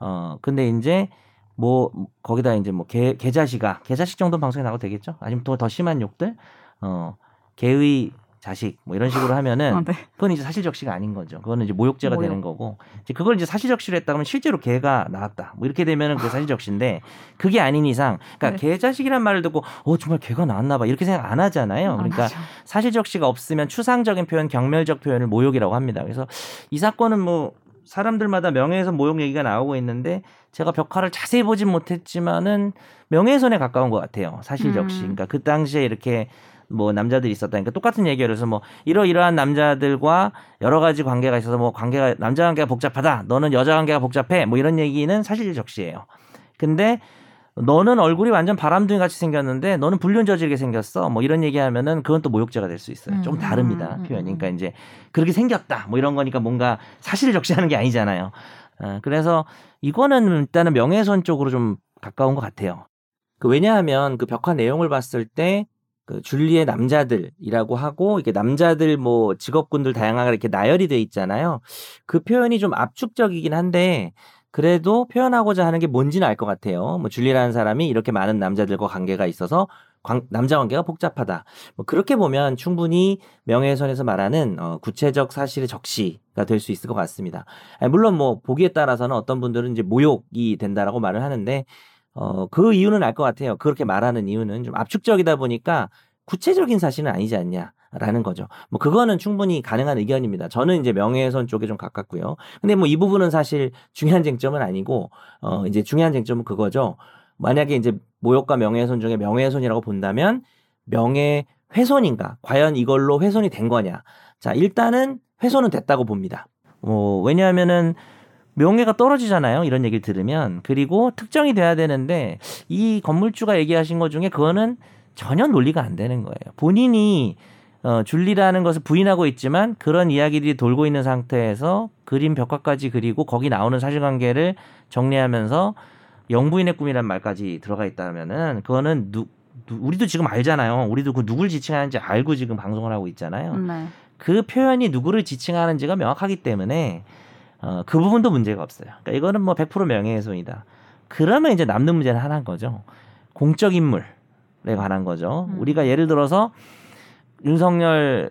B: 어 근데 이제 뭐 거기다 이제 뭐 개, 개자식아 개자식 정도 방송에 나가도 되겠죠? 아니면 또더 심한 욕들? 어 개의 자식 뭐 이런 식으로 하면은
A: 아, 네.
B: 그건 이제 사실적시가 아닌 거죠. 그거는 이제 모욕죄가
A: 모욕.
B: 되는 거고 이제 그걸 이제 사실적시로 했다 그러면 실제로 개가 나왔다. 뭐 이렇게 되면은 그게 사실적시인데 그게 아닌 이상 그러니까
A: 네.
B: 개 자식이란 말을 듣고 어 정말 개가 나왔나 봐 이렇게 생각 안 하잖아요.
A: 안
B: 그러니까
A: 하죠.
B: 사실적시가 없으면 추상적인 표현, 경멸적 표현을 모욕이라고 합니다. 그래서 이 사건은 뭐 사람들마다 명예훼손 모욕 얘기가 나오고 있는데 제가 벽화를 자세히 보진 못했지만은 명예훼손에 가까운 것 같아요. 사실적시.
A: 음.
B: 그러니까 그 당시에 이렇게 뭐 남자들이 있었다니까 똑같은 얘기를 해서 뭐 이러이러한 남자들과 여러 가지 관계가 있어서 뭐 관계가 남자 관계가 복잡하다. 너는 여자 관계가 복잡해. 뭐 이런 얘기는 사실 적시예요. 근데 너는 얼굴이 완전 바람둥이 같이 생겼는데 너는 불륜 저지르게 생겼어. 뭐 이런 얘기하면은 그건 또 모욕죄가 될 수 있어요. 좀
C: 음,
B: 다릅니다.
C: 음, 음,
B: 표현이.
C: 음.
B: 그러니까 이제 그렇게 생겼다. 뭐 이런 거니까 뭔가 사실을 적시하는 게 아니잖아요. 어, 그래서 이거는 일단은 명예훼손 쪽으로 좀 가까운 것 같아요. 그 왜냐하면 그 벽화 내용을 봤을 때 그 줄리의 남자들이라고 하고 이게 남자들 뭐 직업군들 다양하게 이렇게 나열이 돼 있잖아요. 그 표현이 좀 압축적이긴 한데 그래도 표현하고자 하는 게 뭔지는 알 것 같아요. 뭐 줄리라는 사람이 이렇게 많은 남자들과 관계가 있어서 관- 남자 관계가 복잡하다. 뭐 그렇게 보면 충분히 명예훼손에서 말하는 어, 구체적 사실의 적시가 될 수 있을 것 같습니다. 아니, 물론 뭐 보기에 따라서는 어떤 분들은 이제 모욕이 된다라고 말을 하는데 어, 그 이유는 알 것 같아요. 그렇게 말하는 이유는 좀 압축적이다 보니까 구체적인 사실은 아니지 않냐라는 거죠. 뭐 그거는 충분히 가능한 의견입니다. 저는 이제 명예훼손 쪽에 좀 가깝고요. 근데 뭐 이 부분은 사실 중요한 쟁점은 아니고 어 이제 중요한 쟁점은 그거죠. 만약에 이제 모욕과 명예훼손 중에 명예훼손이라고 본다면 명예훼손인가? 과연 이걸로 훼손이 된 거냐? 자, 일단은 훼손은 됐다고 봅니다. 어, 왜냐하면은 명예가 떨어지잖아요. 이런 얘기를 들으면. 그리고 특정이 돼야 되는데 이 건물주가 얘기하신 것 중에 그거는 전혀 논리가 안 되는 거예요. 본인이 어, 줄리라는 것을 부인하고 있지만 그런 이야기들이 돌고 있는 상태에서 그림 벽화까지 그리고 거기 나오는 사실관계를 정리하면서 영부인의 꿈이란 말까지 들어가 있다면은 그거는 누, 누- 우리도 지금 알잖아요. 우리도 그 누굴 지칭하는지 알고 지금 방송을 하고 있잖아요.
A: 네.
B: 그 표현이 누구를 지칭하는지가 명확하기 때문에 어, 그 부분도 문제가 없어요. 그러니까 이거는 뭐 100% 명예훼손이다. 그러면 이제 남는 문제는 하나인 거죠. 공적 인물에 관한 거죠.
C: 음.
B: 우리가 예를 들어서 윤석열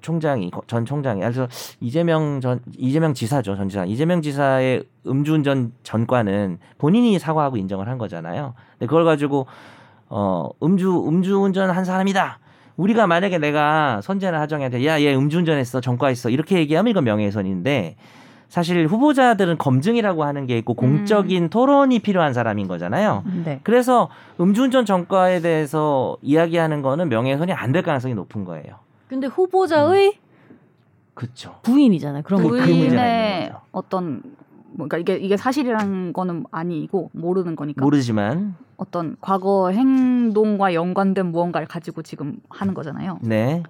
B: 총장이 전 총장이 그래서 이재명 전 이재명 지사죠 전 지사 이재명 지사의 음주운전 전과는 본인이 사과하고 인정을 한 거잖아요. 근데 그걸 가지고 어 음주 음주운전 한 사람이다. 우리가 만약에 내가 선재나 하정이한테 야 얘 음주운전했어 전과했어 이렇게 얘기하면 이건 명예훼손인데 사실 후보자들은 검증이라고 하는 게 있고 공적인 토론이 필요한 사람인 거잖아요.
A: 네.
B: 그래서 음주운전 전과에 대해서 이야기하는 거는 명예훼손이 안 될 가능성이 높은 거예요.
C: 근데 후보자의
B: 그렇죠.
C: 부인이잖아요. 그런
B: 그-
C: 거.
B: 그
A: 부인의
B: 거죠.
A: 어떤 뭔가 이게 이게 사실이란 거는 아니고 모르는 거니까
B: 모르지만
A: 어떤 과거 행동과 연관된 무언가를 가지고 지금 하는 거잖아요.
B: 네.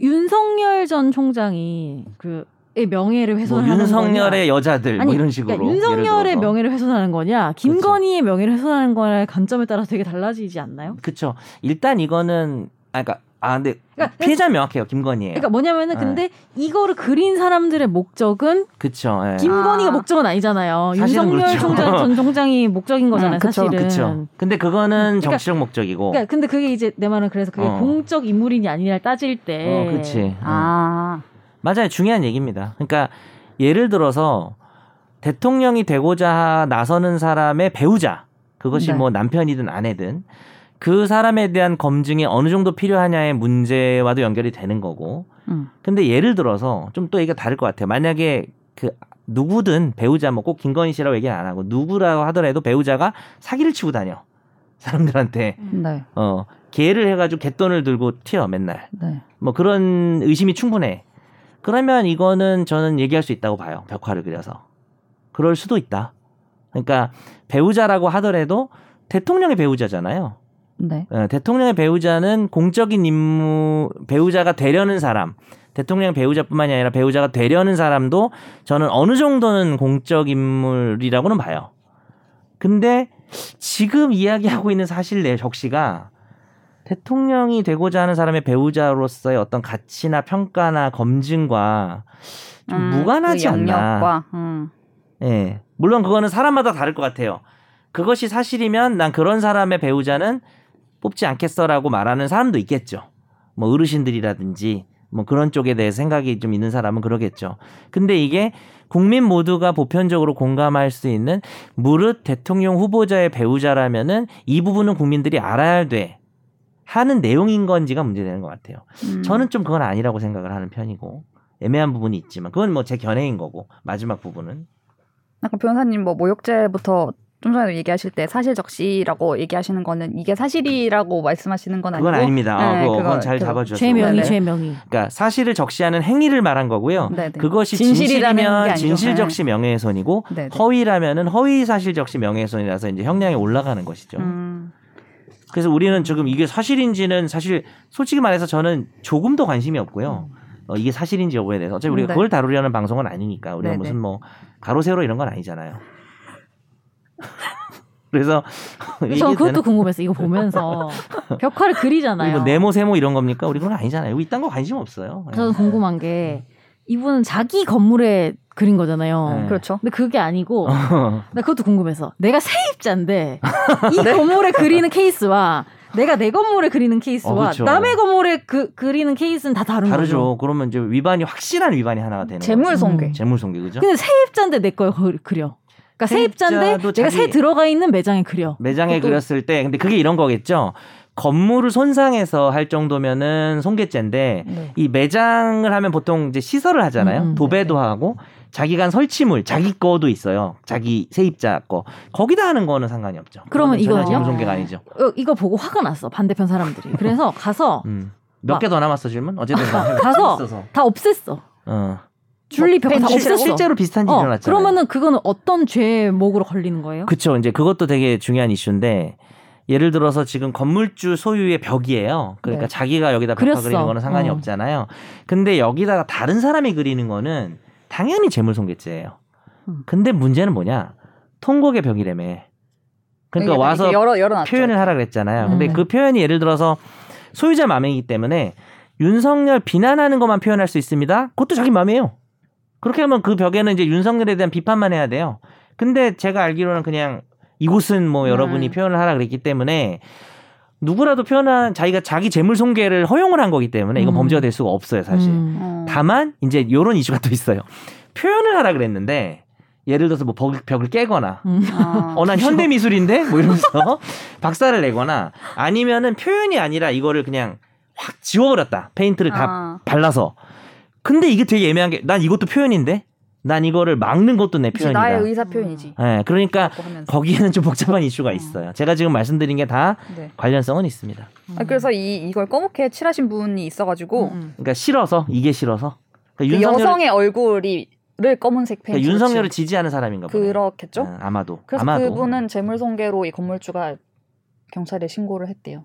C: 윤석열 전 총장이 그 의 명예를
B: 뭐
C: 훼손하는
B: 윤석열의 여자들
C: 아니,
B: 뭐 이런 식으로
C: 그러니까 윤석열의. 명예를 훼손하는 거냐, 김건희의 명예를 훼손하는 거냐의 관점에 따라서 되게 달라지지 않나요?
B: 그쵸. 일단 이거는 아 그러니까 아 근데
C: 그러니까
B: 피해자 명확해요 김건희예요.
C: 그러니까 뭐냐면은
B: 네.
C: 근데 이거를 그린 사람들의 목적은
B: 그쵸. 예.
C: 김건희가
A: 아.
C: 목적은 아니잖아요. 윤석열
B: 그렇죠.
C: 총장 전 총장이 목적인 거잖아요.
A: 음, 그쵸,
C: 사실은.
B: 그쵸. 근데 그거는
C: 그러니까-
B: 정치적 목적이고.
C: 그러니까 근데 그게 이제 내 말은 그래서 그게
B: 어.
C: 공적 인물이냐 아니냐를 따질 때
B: 어, 그치. 음.
A: 아,
B: 맞아요. 중요한 얘기입니다. 그러니까 예를 들어서 대통령이 되고자 나서는 사람의 배우자, 그것이
A: 네.
B: 뭐 남편이든 아내든 그 사람에 대한 검증이 어느 정도 필요하냐의 문제와도 연결이 되는 거고.
A: 음.
B: 근데 예를 들어서 좀 또 얘기가 다를 것 같아요. 만약에 그 누구든 배우자 뭐 꼭 김건희 씨라고 얘기는 안 하고 누구라고 하더라도 배우자가 사기를 치고 다녀. 사람들한테
A: 네,
B: 어 개를 해가지고 갯돈을 들고 튀어 맨날.
A: 네.
B: 뭐 그런 의심이 충분해. 그러면 이거는 저는 얘기할 수 있다고 봐요. 벽화를 그려서. 그럴 수도 있다. 그러니까 배우자라고 하더라도 대통령의 배우자잖아요.
A: 네.
B: 어, 대통령의 배우자는 공적인 임무 배우자가 되려는 사람. 대통령 배우자뿐만이 아니라 배우자가 되려는 사람도 저는 어느 정도는 공적 인물이라고는 봐요. 근데 지금 이야기하고 있는 사실 내 적시가 대통령이 되고자 하는 사람의 배우자로서의 어떤 가치나 평가나 검증과 좀
A: 음,
B: 무관하지
A: 그
B: 않나.
A: 음.
B: 예. 물론 그거는 사람마다 다를 것 같아요. 그것이 사실이면 난 그런 사람의 배우자는 뽑지 않겠어라고 말하는 사람도 있겠죠. 뭐 어르신들이라든지 뭐 그런 쪽에 대해 생각이 좀 있는 사람은 그러겠죠. 근데 이게 국민 모두가 보편적으로 공감할 수 있는 무릇 대통령 후보자의 배우자라면은 이 부분은 국민들이 알아야 돼 하는 내용인 건지가 문제되는 것 같아요.
A: 음.
B: 저는 좀 그건 아니라고 생각을 하는 편이고 애매한 부분이 있지만 그건 뭐 제 견해인 거고 마지막 부분은
A: 아까 변호사님 뭐 모욕죄부터 좀 전에 얘기하실 때 사실 적시라고 얘기하시는 거는 이게 사실이라고 말씀하시는 건 아니고
B: 그건 아닙니다. 어,
A: 네,
B: 그거, 그건 잘 잡아주셨어요.
C: 죄명이
A: 네네.
C: 죄명이.
B: 그러니까 사실을 적시하는 행위를 말한 거고요.
A: 네네.
B: 그것이
A: 진실이라는 게
B: 진실이면
A: 아니죠.
B: 진실 적시
A: 네.
B: 명예훼손이고
A: 네네.
B: 허위라면은 허위 사실 적시 명예훼손이라서 이제 형량이 올라가는 것이죠.
A: 음.
B: 그래서 우리는 지금 이게 사실인지는 사실 솔직히 말해서 저는 조금도 관심이 없고요. 어, 이게 사실인지 여부에 대해서 어차피 우리가
A: 네.
B: 그걸 다루려는 방송은 아니니까 우리가
A: 네네.
B: 무슨 뭐 가로 세로 이런 건 아니잖아요. [LAUGHS] 그래서
C: 저는 그것도
B: 되는-
C: 궁금했어. 이거 보면서 [LAUGHS] 벽화를 그리잖아요.
B: 이거 뭐 네모 세모 이런 겁니까? 우리 거 아니잖아요. 이딴 거 관심 없어요.
C: 저도 궁금한 게 이분은 자기 건물에 그린 거잖아요.
B: 네.
A: 그렇죠.
C: 근데 그게 아니고 나 그것도 궁금해서 내가 세입자인데 이 [LAUGHS]
B: 네.
C: 건물에 그리는 케이스와 내가 내 건물에 그리는 케이스와
B: 어, 그렇죠.
C: 남의 건물에 그 그리는 케이스는 다 다른
B: 다르죠.
C: 거죠.
B: 그러면 이제 위반이 확실한 위반이 하나가 되는
A: 재물
B: 거죠.
A: 손괴.
C: 음.
B: 재물손괴 그죠?
C: 근데 세입자인데 내 걸 그려. 그러니까 세입자인데 내가 세 들어가 있는 매장에 그려.
B: 매장에
C: 그것도-
B: 그렸을 때 근데 그게 이런 거겠죠. 건물을 손상해서 할 정도면은 손괴죄인데
A: 네.
B: 이 매장을 하면 보통 이제 시설을 하잖아요.
C: 음, 음.
B: 도배도 하고 자기가 한 설치물 자기 거도 있어요. 자기 세입자 거 거기다 하는 거는 상관이 없죠.
C: 그러면 이거는요?
B: 재물손괴가 아니죠.
C: 어, 이거 보고 화가 났어 반대편 사람들이. 그래서 [LAUGHS] 가서
B: 음. 몇
C: 막-
B: 개더 남았어 질문? 어쨌든 [LAUGHS]
C: 가서
B: 있어서.
C: 다 없앴어.
B: 어.
C: 줄리 벽화 다
A: 펜치라고?
C: 없앴어.
B: 실제로 비슷한 일이
C: 어,
B: 일어났잖아요.
C: 그러면은 그거는 어떤 죄목으로 걸리는 거예요?
B: 그쵸. 이제 그것도 되게 중요한 이슈인데 예를 들어서 지금 건물주 소유의 벽이에요. 그러니까
A: 네.
B: 자기가 여기다 벽화. 그리는 거는 상관이
C: 어.
B: 없잖아요. 근데 여기다가 다른 사람이 그리는 거는 당연히 재물손괴죄예요.
C: 음.
B: 근데 문제는 뭐냐? 통곡의 벽이라며. 그러니까 와서
A: 열어.
B: 표현을 하라 그랬잖아요. 근데
C: 음.
B: 그 표현이 예를 들어서 소유자 마음이기 때문에 윤석열 비난하는 것만 표현할 수 있습니다. 그것도 자기 마음이에요. 그렇게 하면 그 벽에는 이제 윤석열에 대한 비판만 해야 돼요. 근데 제가 알기로는 그냥 이곳은 뭐 여러분이
A: 음.
B: 표현을 하라 그랬기 때문에 누구라도 표현한 자기가 자기 재물 손괴를 허용을 한 거기 때문에 이건
C: 음.
B: 범죄가 될 수가 없어요, 사실.
C: 음.
A: 어.
B: 다만 이제 요런 이슈가 또 있어요. 표현을 하라 그랬는데 예를 들어서 뭐 벽, 벽을 깨거나
C: 음.
A: 아. [LAUGHS]
B: 어, 난 현대 미술인데? 뭐 이러면서 [LAUGHS] 박사를 내거나 아니면은 표현이 아니라 이거를 그냥 확 지워버렸다. 페인트를 다
A: 아.
B: 발라서. 근데 이게 되게 애매한 게 난 이것도 표현인데? 난 이거를 막는 것도 내 표현이다.
A: 나의 의사 표현이지.
B: 예, 그러니까. 거기에는 좀 복잡한 이슈가 있어요. 제가 지금 말씀드린 게다
A: 네.
B: 관련성은 있습니다.
A: 아, 그래서 이 이걸 검게 칠하신 분이 있어가지고
C: 음.
B: 그러니까 싫어서 이게 싫어서
A: 그
B: 그러니까 윤석열,
A: 여성의 얼굴이 를 검은색 페인트.
B: 그러니까 윤석열을 지지하는 사람인가 보네.
A: 그렇겠죠.
B: 어, 아마도.
A: 그래서
B: 아마도.
A: 그분은 재물손괴로 이 건물주가 경찰에 신고를 했대요.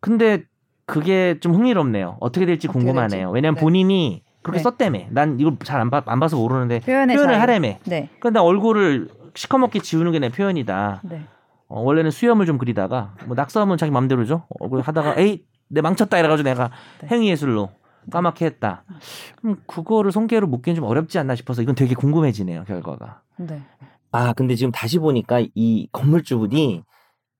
B: 근데 그게 좀 흥미롭네요. 어떻게 될지
A: 어떻게
B: 궁금하네요.
A: 될지.
B: 왜냐면
A: 네.
B: 본인이 그렇게
A: 네.
B: 썼다며. 난 이걸 잘안 안 봐서 모르는데
A: 표현의
B: 표현을
A: 자유.
B: 하라며.
A: 네.
B: 근데 얼굴을 시커멓게 지우는 게 내 표현이다.
A: 네.
B: 어, 원래는 수염을 좀 그리다가 뭐 낙서하면 자기 맘대로죠. 얼굴 하다가 [LAUGHS] 에이 내 망쳤다 이래가지고 내가
A: 네.
B: 행위 예술로 까맣게 했다. 그럼 그거를 손괴로 묶기는 좀 어렵지 않나 싶어서 이건 되게 궁금해지네요 결과가.
A: 네.
B: 아 근데 지금 다시 보니까 이 건물주분이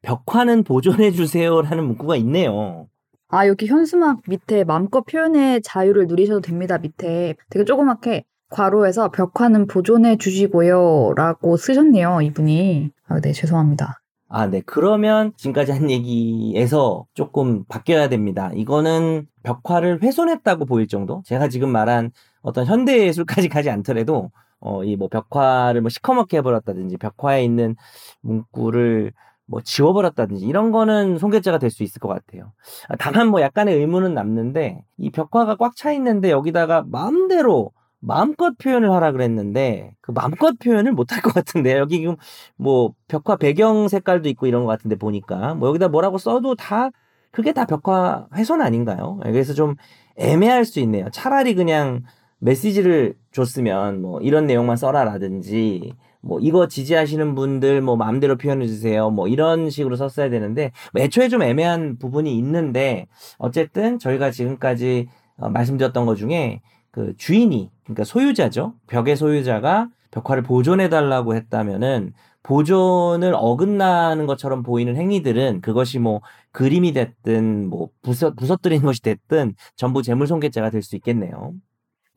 B: 벽화는 보존해 주세요라는 문구가 있네요.
A: 아, 여기 현수막 밑에 마음껏 표현의 자유를 누리셔도 됩니다. 밑에 되게 조그맣게 괄호에서 벽화는 보존해 주시고요. 라고 쓰셨네요. 이분이. 아, 네, 죄송합니다.
B: 아, 네. 그러면 지금까지 한 얘기에서 조금 바뀌어야 됩니다. 이거는 벽화를 훼손했다고 보일 정도? 제가 지금 말한 어떤 현대 예술까지 가지 않더라도, 어, 이 뭐 벽화를 뭐 시커멓게 해버렸다든지, 벽화에 있는 문구를 뭐 지워버렸다든지, 이런 거는 손괴죄가 될 수 있을 것 같아요. 아, 다만 뭐 약간의 의문은 남는데, 이 벽화가 꽉 차 있는데 여기다가 마음대로 마음껏 표현을 하라 그랬는데 그 마음껏 표현을 못 할 것 같은데 여기 지금 뭐 벽화 배경 색깔도 있고 이런 것 같은데 보니까 뭐 여기다 뭐라고 써도 다 그게 다 벽화 훼손 아닌가요? 그래서 좀 애매할 수 있네요. 차라리 그냥 메시지를 줬으면 뭐 이런 내용만 써라라든지 뭐 이거 지지하시는 분들 뭐 마음대로 표현해 주세요. 뭐 이런 식으로 썼어야 되는데 뭐 애초에 좀 애매한 부분이 있는데 어쨌든 저희가 지금까지 어, 말씀드렸던 것 중에 그 주인이 그러니까 소유자죠. 벽의 소유자가 벽화를 보존해 달라고 했다면은 보존을 어긋나는 것처럼 보이는 행위들은 그것이 뭐 그림이 됐든 뭐 부서 부서뜨리는 것이 됐든 전부 재물손괴죄가 될 수 있겠네요.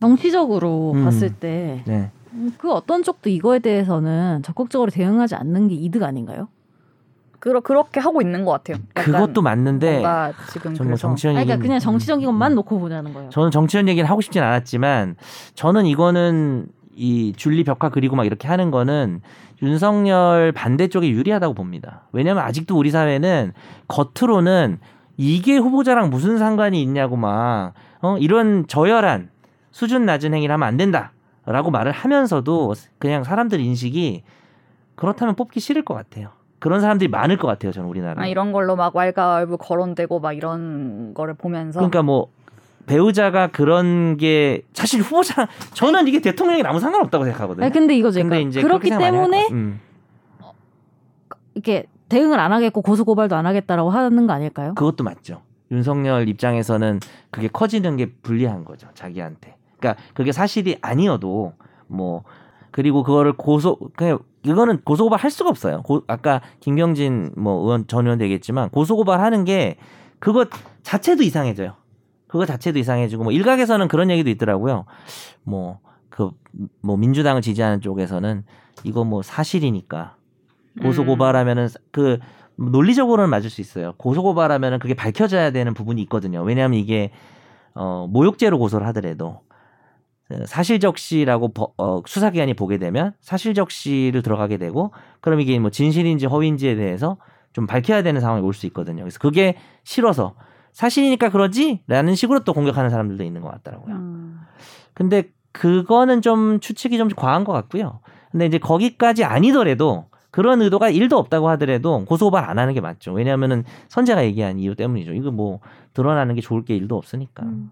C: 정치적으로
B: 음.
C: 봤을 때 그
B: 네.
C: 어떤 쪽도 이거에 대해서는 적극적으로 대응하지 않는 게 이득 아닌가요?
A: 그러, 그렇게 하고 있는 것 같아요. 약간
B: 그것도 맞는데
A: 지금
B: 전뭐 얘기
C: 그러니까 그냥 정치적인 것만 놓고 보자는 거예요.
B: 저는 정치현 얘기를 하고 싶진 않았지만 저는 이거는 이 줄리 벽화 그리고 막 이렇게 하는 거는 윤석열 반대쪽에 유리하다고 봅니다. 왜냐하면 아직도 우리 사회는 겉으로는 이게 후보자랑 무슨 상관이 있냐고 막 어? 이런 저열한 수준 낮은 행위를 하면 안 된다 라고 말을 하면서도 그냥 사람들 인식이 그렇다면 뽑기 싫을 것 같아요. 그런 사람들이 많을 것 같아요. 저는 우리나라.
A: 아, 이런 걸로 막 왈가왈부 거론되고 막 이런 거를 보면서
B: 그러니까 뭐 배우자가 그런 게 사실 후보자 저는 이게 대통령이 아무 상관없다고 생각하거든요.
C: 아니, 근데 이거죠.
B: 근데
C: 그러니까
B: 이제
C: 그렇기
B: 많이 할
C: 때문에.
B: 음.
C: 이렇게 대응을 안 하겠고 고소 고발도 안 하겠다라고 하는 거 아닐까요?
B: 그것도 맞죠. 윤석열 입장에서는 그게 커지는 게 불리한 거죠. 자기한테. 그러니까 그게 사실이 아니어도 뭐 그리고 그거를 고소 그냥 이거는 고소 고발 할 수가 없어요. 고, 아까 김경진 뭐 의원 전 의원 되겠지만 고소 고발 하는 게 그것 자체도 이상해져요. 그거 자체도 이상해지고 뭐 일각에서는 그런 얘기도 있더라고요. 뭐 그뭐 민주당을 지지하는 쪽에서는 이거 뭐 사실이니까 고소
A: 음.
B: 고발하면은 그 논리적으로는 맞을 수 있어요. 고소 고발하면은 그게 밝혀져야 되는 부분이 있거든요. 왜냐하면 이게 어 모욕죄로 고소를 하더라도 어, 사실적시라고 버- 어, 수사기관이 보게 되면 사실적시를 들어가게 되고 그럼 이게 뭐 진실인지 허위인지에 대해서 좀 밝혀야 되는 상황이 올 수 있거든요. 그래서 그게 싫어서 사실이니까 그러지라는 식으로 또 공격하는 사람들도 있는 것 같더라고요.
A: 음.
B: 근데 그거는 좀 추측이 좀 과한 것 같고요. 근데 이제 거기까지 아니더라도 그런 의도가 1도 없다고 하더라도 고소고발 안 하는 게 맞죠. 왜냐하면은 선재가 얘기한 이유 때문이죠. 이거 뭐 드러나는 게 좋을 게 1도 없으니까.
A: 음.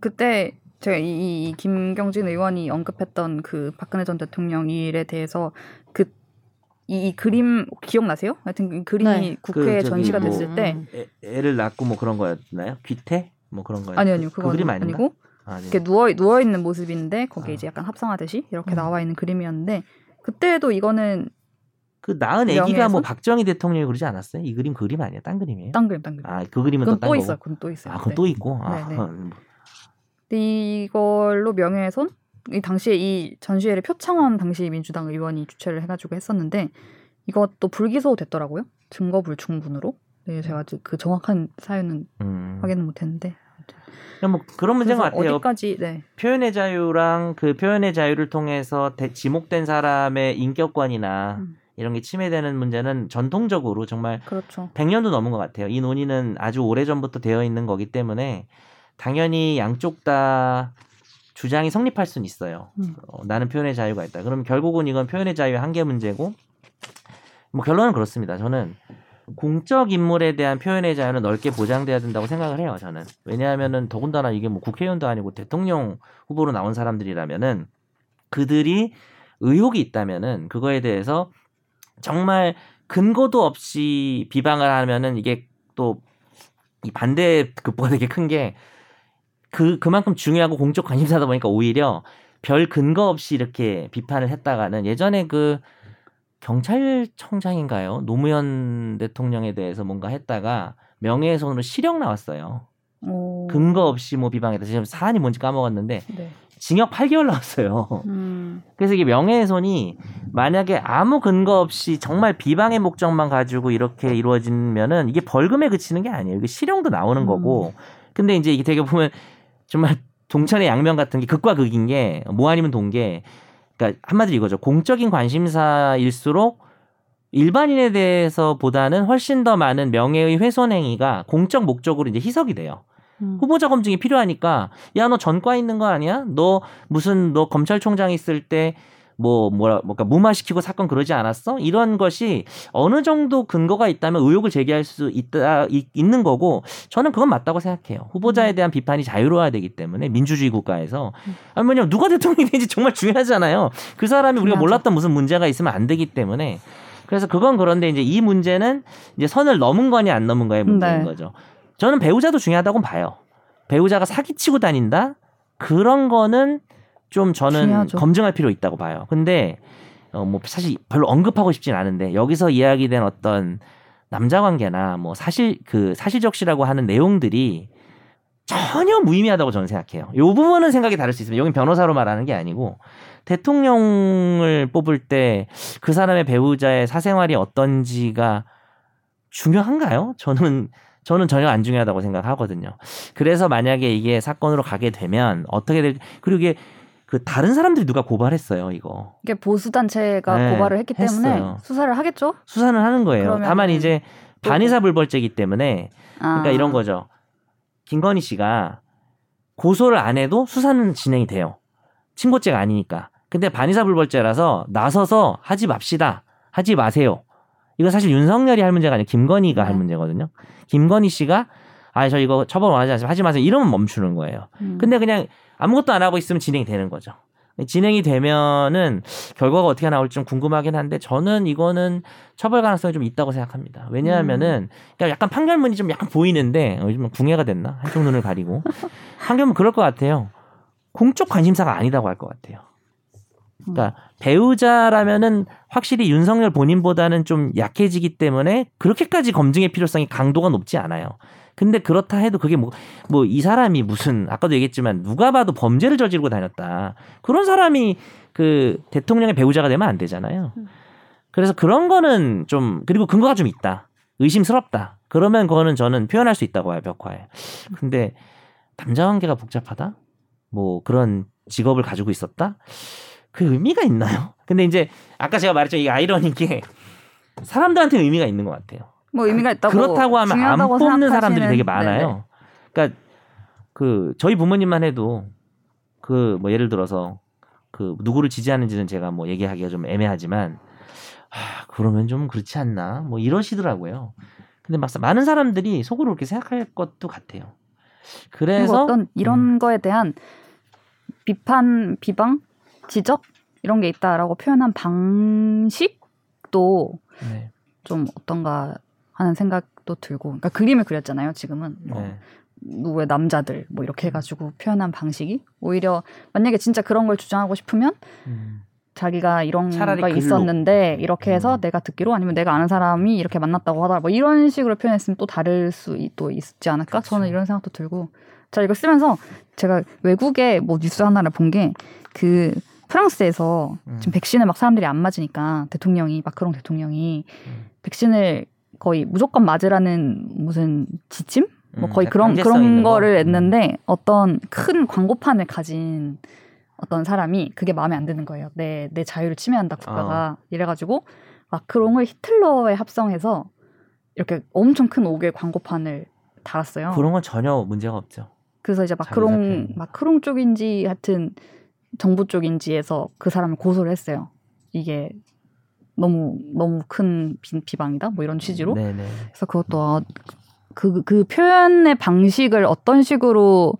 A: 그때 제가 이, 이- 이 김경진 의원이 언급했던 그 박근혜 전 대통령 일에 대해서 그 이, 이 그림 기억나세요? 하여튼 이 그림이
C: 네.
A: 국회에
B: 그
A: 전시가
B: 뭐-
A: 됐을 때
C: 음.
B: 애, 애를 낳고 뭐 그런 거였나요? 귀태? 뭐 그런 거였
A: 아니 아니요
B: 그
A: 그거
B: 그림 아닌가?
A: 아니고
B: 아, 네.
A: 이렇게 누워 누워 있는 모습인데 거기에
B: 아.
A: 이제 약간 합성하듯이 이렇게
C: 음.
A: 나와 있는 그림이었는데 그때도 이거는
B: 그 낳은 애기가
A: 명예훼손?
B: 뭐 박정희 대통령이 그러지 않았어요? 이 그림 그림 아니야? 딴 그림이에요?
A: 딴 그림 딴 그림.
B: 아, 그 그림은
A: 그건 또딴또
B: 거고.
A: 있어요. 그건 또 있어요.
B: 아, 그건
A: 네.
B: 또 있고. 아,
A: 네, 네.
B: 음.
A: 근데 이걸로 명예훼손 이 당시에 이 전시회를 표창원 당시 민주당 의원이 주최를 해가지고 했었는데 이것도 불기소 됐더라고요. 증거 불충분으로. 네, 제가 아직 그 정확한 사유는
B: 음.
A: 확인은 못했는데.
B: 그냥 뭐 그런 문제인 것 같아요.
A: 어디까지 네.
B: 표현의 자유랑 그 표현의 자유를 통해서 대- 지목된 사람의 인격권이나
A: 음.
B: 이런 게 침해되는 문제는 전통적으로 정말
A: 그렇죠.
B: 100년도 넘은 것 같아요. 이 논의는 아주 오래 전부터 되어 있는 거기 때문에 당연히 양쪽 다 주장이 성립할 수는 있어요.
A: 음.
B: 어, 나는 표현의 자유가 있다. 그럼 결국은 이건 표현의 자유의 한계 문제고 뭐 결론은 그렇습니다. 저는 공적 인물에 대한 표현의 자유는 넓게 보장돼야 된다고 생각을 해요. 저는 왜냐하면은 더군다나 이게 뭐 국회의원도 아니고 대통령 후보로 나온 사람들이라면은 그들이 의혹이 있다면은 그거에 대해서 정말 근거도 없이 비방을 하면은 이게 또 이 반대 극보가 되게 큰 게 그 그만큼 중요하고 공적 관심사다 보니까 오히려 별 근거 없이 이렇게 비판을 했다가는 예전에 그 경찰청장인가요 노무현 대통령에 대해서 뭔가 했다가 명예훼손으로 실형 나왔어요.
A: 오.
B: 근거 없이 뭐 비방했다. 지금 사안이 뭔지 까먹었는데
A: 네.
B: 징역 8개월 나왔어요.
A: 음.
B: 그래서 이게 명예훼손이 만약에 아무 근거 없이 정말 비방의 목적만 가지고 이렇게 이루어지면은 이게 벌금에 그치는 게 아니에요. 이게 실형도 나오는
A: 음.
B: 거고. 근데 이제 이게 되게 보면 정말 동천의 양면 같은 게 극과 극인 게 뭐 아니면 동게 그러니까 한마디로 이거죠. 공적인 관심사일수록 일반인에 대해서보다는 훨씬 더 많은 명예의 훼손 행위가 공적 목적으로 이제 희석이 돼요.
C: 음.
B: 후보자 검증이 필요하니까 야 너 전과 있는 거 아니야? 너 무슨 너 검찰총장 있을 때 뭐 뭐라 뭐까 무마시키고 사건 그러지 않았어? 이런 것이 어느 정도 근거가 있다면 의혹을 제기할 수 있다 이- 있는 거고 저는 그건 맞다고 생각해요. 후보자에 대한 비판이 자유로워야 되기 때문에 민주주의 국가에서 아니 왜냐면 누가 대통령이 되는지 정말 중요하잖아요. 그 사람이 우리가. 몰랐던 무슨 문제가 있으면 안 되기 때문에 그래서 그건 그런데 이제 이 문제는 이제 선을 넘은 거냐 안 넘은 거의 문제인
A: 네.
B: 거죠. 저는 배우자도 중요하다고 봐요. 배우자가 사기치고 다닌다? 그런 거는 좀 저는
A: 중요하죠.
B: 검증할 필요 있다고 봐요. 근데 어 뭐 사실 별로 언급하고 싶진 않은데 여기서 이야기된 어떤 남자 관계나 뭐 사실 그 사실적시라고 하는 내용들이 전혀 무의미하다고 저는 생각해요. 요 부분은 생각이 다를 수 있습니다. 여긴 변호사로 말하는 게 아니고 대통령을 뽑을 때 그 사람의 배우자의 사생활이 어떤지가 중요한가요? 저는 저는 전혀 안 중요하다고 생각하거든요. 그래서 만약에 이게 사건으로 가게 되면 어떻게 될 그리고 이게 그 다른 사람들이 누가 고발했어요, 이거.
A: 이게 보수 단체가
B: 네,
A: 고발을 했기 때문에
B: 했어요.
A: 수사를 하겠죠.
B: 수사는 하는 거예요. 다만 이제
A: 또
B: 반의사 불벌죄이기 때문에
A: 아.
B: 그러니까 이런 거죠. 김건희 씨가 고소를 안 해도 수사는 진행이 돼요. 친고죄가 아니니까. 근데 반의사 불벌죄라서 나서서 하지 맙시다. 하지 마세요. 이거 사실 윤석열이 할 문제가 아니라 김건희가 할
A: 네.
B: 문제거든요. 김건희 씨가 아, 저 이거 처벌 원하지 않지만 하지 마세요. 이러면 멈추는 거예요.
A: 음.
B: 근데 그냥 아무것도 안 하고 있으면 진행이 되는 거죠. 진행이 되면은 결과가 어떻게 나올지 좀 궁금하긴 한데 저는 이거는 처벌 가능성이 좀 있다고 생각합니다. 왜냐하면은 그러니까 약간 판결문이 좀 약간 보이는데 어, 요즘 궁예가 됐나 한쪽 눈을 가리고 판결문 그럴 것 같아요. 공적 관심사가 아니다고 할 것 같아요. 그러니까 배우자라면은 확실히 윤석열 본인보다는 좀 약해지기 때문에 그렇게까지 검증의 필요성이 강도가 높지 않아요. 근데 그렇다 해도 그게 뭐 뭐 이 사람이 무슨 아까도 얘기했지만 누가 봐도 범죄를 저지르고 다녔다. 그런 사람이 그 대통령의 배우자가 되면 안 되잖아요. 그래서 그런 거는 좀 그리고 근거가 좀 있다. 의심스럽다. 그러면 그거는 저는 표현할 수 있다고 봐요, 벽화에. 근데 남자 관계가 복잡하다? 뭐 그런 직업을 가지고 있었다? 그 의미가 있나요? 근데 이제 아까 제가 말했죠. 이게 아이러니인 게 사람들한테 의미가 있는 것 같아요.
A: 뭐 의미가 있다고
B: 그렇다고 하면 안 뽑는
A: 생각하시는-
B: 사람들이 되게
A: 네네.
B: 많아요. 그러니까 그 저희 부모님만 해도 그 뭐 예를 들어서 그 누구를 지지하는지는 제가 뭐 얘기하기가 좀 애매하지만 아 그러면 좀 그렇지 않나 뭐 이러시더라고요. 근데 막상 많은 사람들이 속으로 그렇게 생각할 것도 같아요. 그래서
A: 어떤 이런 거에 대한 비판, 비방, 지적 이런 게 있다라고 표현한 방식도
B: 네,
A: 좀 어떤가 하는 생각도 들고, 그러니까 그림을 그렸잖아요. 지금은 뭐
B: 네.
A: 누구의 남자들 뭐 이렇게 해가지고 표현한 방식이 오히려 만약에 진짜 그런 걸 주장하고 싶으면
B: 음,
A: 자기가 이런 거. 있었는데 이렇게 해서
B: 음.
A: 내가 듣기로 아니면 내가 아는 사람이 이렇게 만났다고 하더라 뭐 이런 식으로 표현했으면 또 다를 수도 있지 않을까
B: 그렇죠.
A: 저는 이런 생각도 들고 자 이거 쓰면서 제가 외국의 뭐 뉴스 하나를 본 게 그 프랑스에서
B: 음.
A: 지금 백신을 막 사람들이 안 맞으니까 대통령이 마크롱 대통령이
B: 음.
A: 백신을 거의 무조건 맞으라는 무슨 지침 뭐
B: 음,
A: 거의
B: 약간
A: 그런 그런
B: 거?
A: 거를
B: 음.
A: 냈는데 어떤 큰 광고판을 가진 어떤 사람이 그게 마음에 안 드는 거예요. 내 내 자유를 침해한다 국가가 이래가지고 마크롱을 히틀러에 합성해서 이렇게 엄청 큰 옥의 광고판을 달았어요.
B: 그런 건 전혀 문제가 없죠.
A: 그래서 이제 마크롱. 마크롱 쪽인지 하여튼 정부 쪽인지에서 그 사람을 고소를 했어요. 이게 너무 너무 큰 비, 비방이다 뭐 이런 취지로.
B: 네네.
A: 그래서 그것도 그, 그 표현의 방식을 어떤 식으로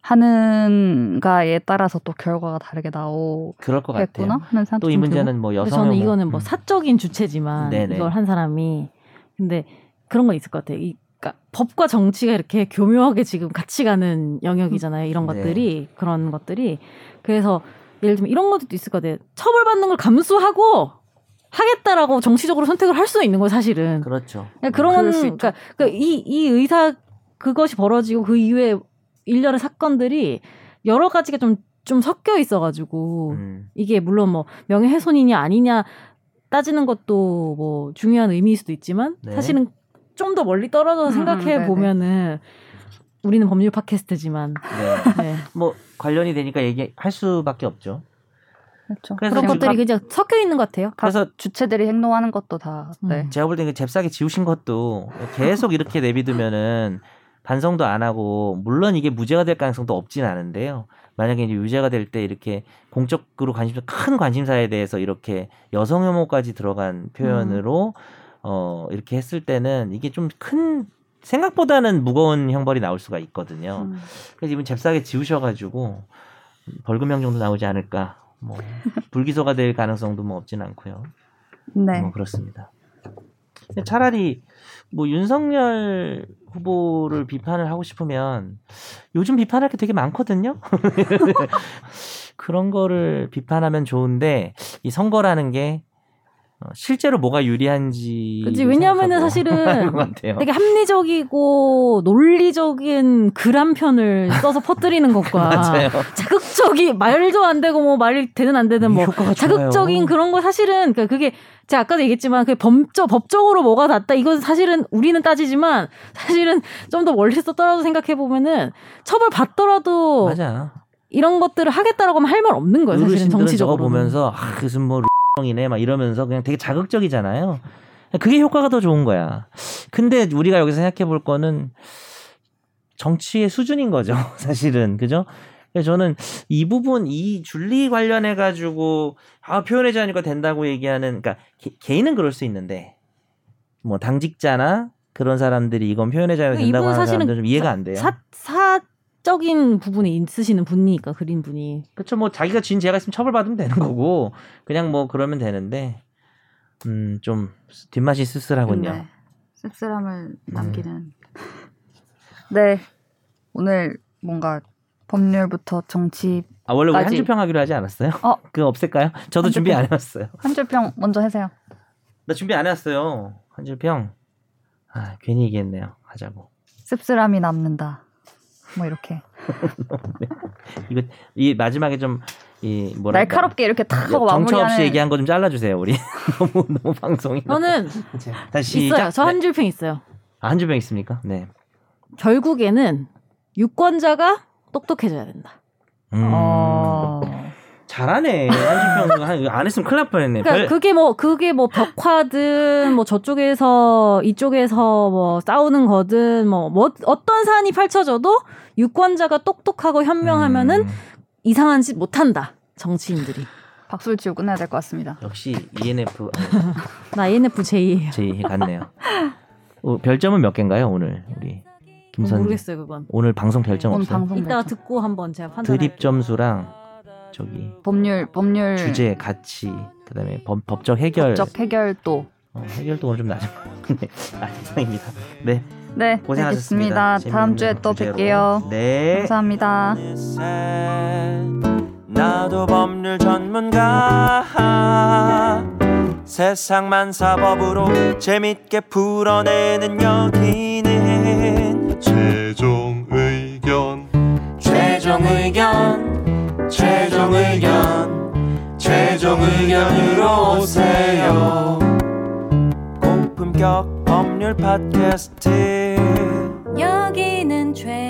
A: 하는가에 따라서 또 결과가 다르게 나오겠구나
B: 그럴 것 같아요.
A: 하는 생각도 또이좀
B: 문제는 뭐 여성
C: 저는 이거는 뭐 사적인 주체지만
B: 네네.
C: 이걸 한 사람이 근데 그런 건 있을 것 같아요. 이 그러니까 법과 정치가 이렇게 교묘하게 지금 같이 가는 영역이잖아요. 이런
B: 네.
C: 것들이 그런 것들이 그래서 예를 들면 이런 것도 있을 것 같아요. 처벌받는 걸 감수하고 하겠다라고 정치적으로 선택을 할수 있는 거예요, 사실은.
B: 그렇죠.
C: 그러니까 그런. 그러니까, 그러니까 이, 이 의사 그것이 벌어지고 그 이후에 일련의 사건들이 여러 가지가 좀좀 섞여 있어가지고
B: 음.
C: 이게 물론 뭐 명예훼손이냐 아니냐 따지는 것도 뭐 중요한 의미일 수도 있지만
B: 네.
C: 사실은 좀 더 멀리 떨어져서
A: 음,
C: 생각해
A: 네네.
C: 보면은 우리는 법률 팟캐스트지만
B: 네.
C: 네.
B: 뭐 관련이 되니까 얘기할 수밖에 없죠.
A: 그렇죠.
B: 그래서
C: 그런 것들이 그냥 섞여 있는 것 같아요.
B: 그래서
A: 주체들이 행동하는 것도 다 네.
C: 음.
B: 제가 볼 때는 그 잽싸게 지우신 것도 계속 이렇게 내비두면은 반성도 안 하고 물론 이게 무죄가 될 가능성도 없진 않은데요. 만약에 이제 유죄가 될 때 이렇게 공적으로 관심 큰 관심사에 대해서 이렇게 여성 혐오까지 들어간 표현으로 어 이렇게 했을 때는 이게 좀 큰 생각보다는 무거운 형벌이 나올 수가 있거든요.
A: 음.
B: 그래서 이분 잽싸게 지우셔가지고 벌금형 정도 나오지 않을까. 뭐 불기소가 될 가능성도 뭐 없진 않고요.
A: 네.
B: 뭐 그렇습니다. 차라리 뭐 윤석열 후보를 비판을 하고 싶으면 요즘 비판할 게 되게 많거든요. [LAUGHS] 그런 거를 비판하면 좋은데 이 선거라는 게 어, 실제로 뭐가 유리한지
C: 그치, 왜냐하면은 사실은. [LAUGHS] 되게 합리적이고 논리적인 글 한 편을 써서 퍼뜨리는 것과. [LAUGHS] 자극적이 말도 안 되고 뭐 말이 되든 안 되든 뭐 자극적인
B: 좋아요.
C: 그런 거 사실은 그러니까 그게 제가 아까도 얘기했지만 그 법적 법적으로 뭐가 낫다 이건 사실은 우리는 따지지만 사실은 좀 더 멀리서 떨어져 생각해 보면은 처벌 받더라도
B: 맞아.
C: 이런 것들을 하겠다라고 하면 할 말 없는 거예요 사실은 정치적으로
B: 보면서 아 무슨 뭐 이네 막 이러면서 그냥 되게 자극적이잖아요. 그게 효과가 더 좋은 거야. 근데 우리가 여기서 생각해 볼 거는 정치의 수준인 거죠. [LAUGHS] 사실은 그죠? 그래서 저는 이 부분 이 줄리 관련해 가지고 아 표현의 자유니까 된다고 얘기하는 그러니까 개, 개인은 그럴 수 있는데 뭐 당직자나 그런 사람들이 이건 표현의 자유가
C: 이분은
B: 된다고 하는 사람들은 좀 이해가 안 돼요.
C: 사 사 적인 부분에 있으시는 분이니까 그린 분이
B: 그렇죠. 뭐 자기가 진 죄가 있으면 처벌받으면 되는 거고 그냥 뭐 그러면 되는데 음 좀 뒷맛이 쓸쓸하군요.
A: 네. 씁쓸함을 남기는. [LAUGHS] 네. 오늘 뭔가 법률부터 정치
B: 아 원래 우리 한. 줄평 하기로 하지 않았어요?
A: 어. [LAUGHS]
B: 그거 없앨까요? 저도
A: 한
B: 준비. 안 해왔어요.
A: 한 줄평 먼저 하세요.
B: 나 준비 안 해왔어요. 한 줄평. 아 괜히 얘기했네요. 하자고.
A: 씁쓸함이 남는다. 뭐 이렇게 [LAUGHS]
B: 이거 이 마지막에 좀 이 뭐랄까
A: 날카롭게 이렇게 탁 하고
B: 정처
A: 마무리하는
B: 없이 얘기한 거 좀 잘라주세요. 우리 [LAUGHS] 너무 너무 방송이.
C: 저는 [LAUGHS]
B: 다시
C: 있어요. 저한
B: 네.
C: 줄평 있어요.
B: 아, 한 줄평 있습니까? 네.
C: 결국에는 유권자가 똑똑해져야 된다.
B: 음.
A: 어...
B: 잘하네. 한 줄평 한- 안 했으면 큰일 날 뻔했네.
C: 그러니까
B: 별-
C: 그게 뭐 그게 뭐 벽화든 뭐 저쪽에서 이쪽에서 뭐 싸우는 거든 뭐, 뭐 어떤 사안이 펼쳐져도 유권자가 똑똑하고 현명하면은
B: 음.
C: 이상한 짓 못한다. 정치인들이.
A: 박수를 치고 끝내야 될 것 같습니다.
B: 역시 ENF [LAUGHS]
C: 나 ENFJ예요.
B: 제 같네요. 어, 별점은 몇 개인가요 오늘 우리 김선
C: 모르겠어요 그건.
B: 오늘 방송 별점
A: 오늘
B: 없어요?
A: 방송
C: 이따가
A: 별점.
C: 듣고 한번 제가 판단할게요.
B: 드립 점수랑 저기
A: 법률 법률
B: 주제 가치 그다음에 법, 법적 해결
A: 법적 해결도
B: 어, 해결도 오늘 좀 낮은 것 같은데 [LAUGHS] 아 이상입니다. 네
A: 네
B: 고생하셨습니다.
A: 알겠습니다. 다음 주에 또
B: 재밌는
A: 뵐게요.
B: 주제로. 네.
A: 감사합니다.
D: 나도 법률 전문가 세상만 사법으로 재밌게 풀어내는 여기는
E: 최종 의견
D: 최종 의견 최종 의견 최종 의견으로 오세요 고품격 법률 팟캐스트.
F: 여기는 최종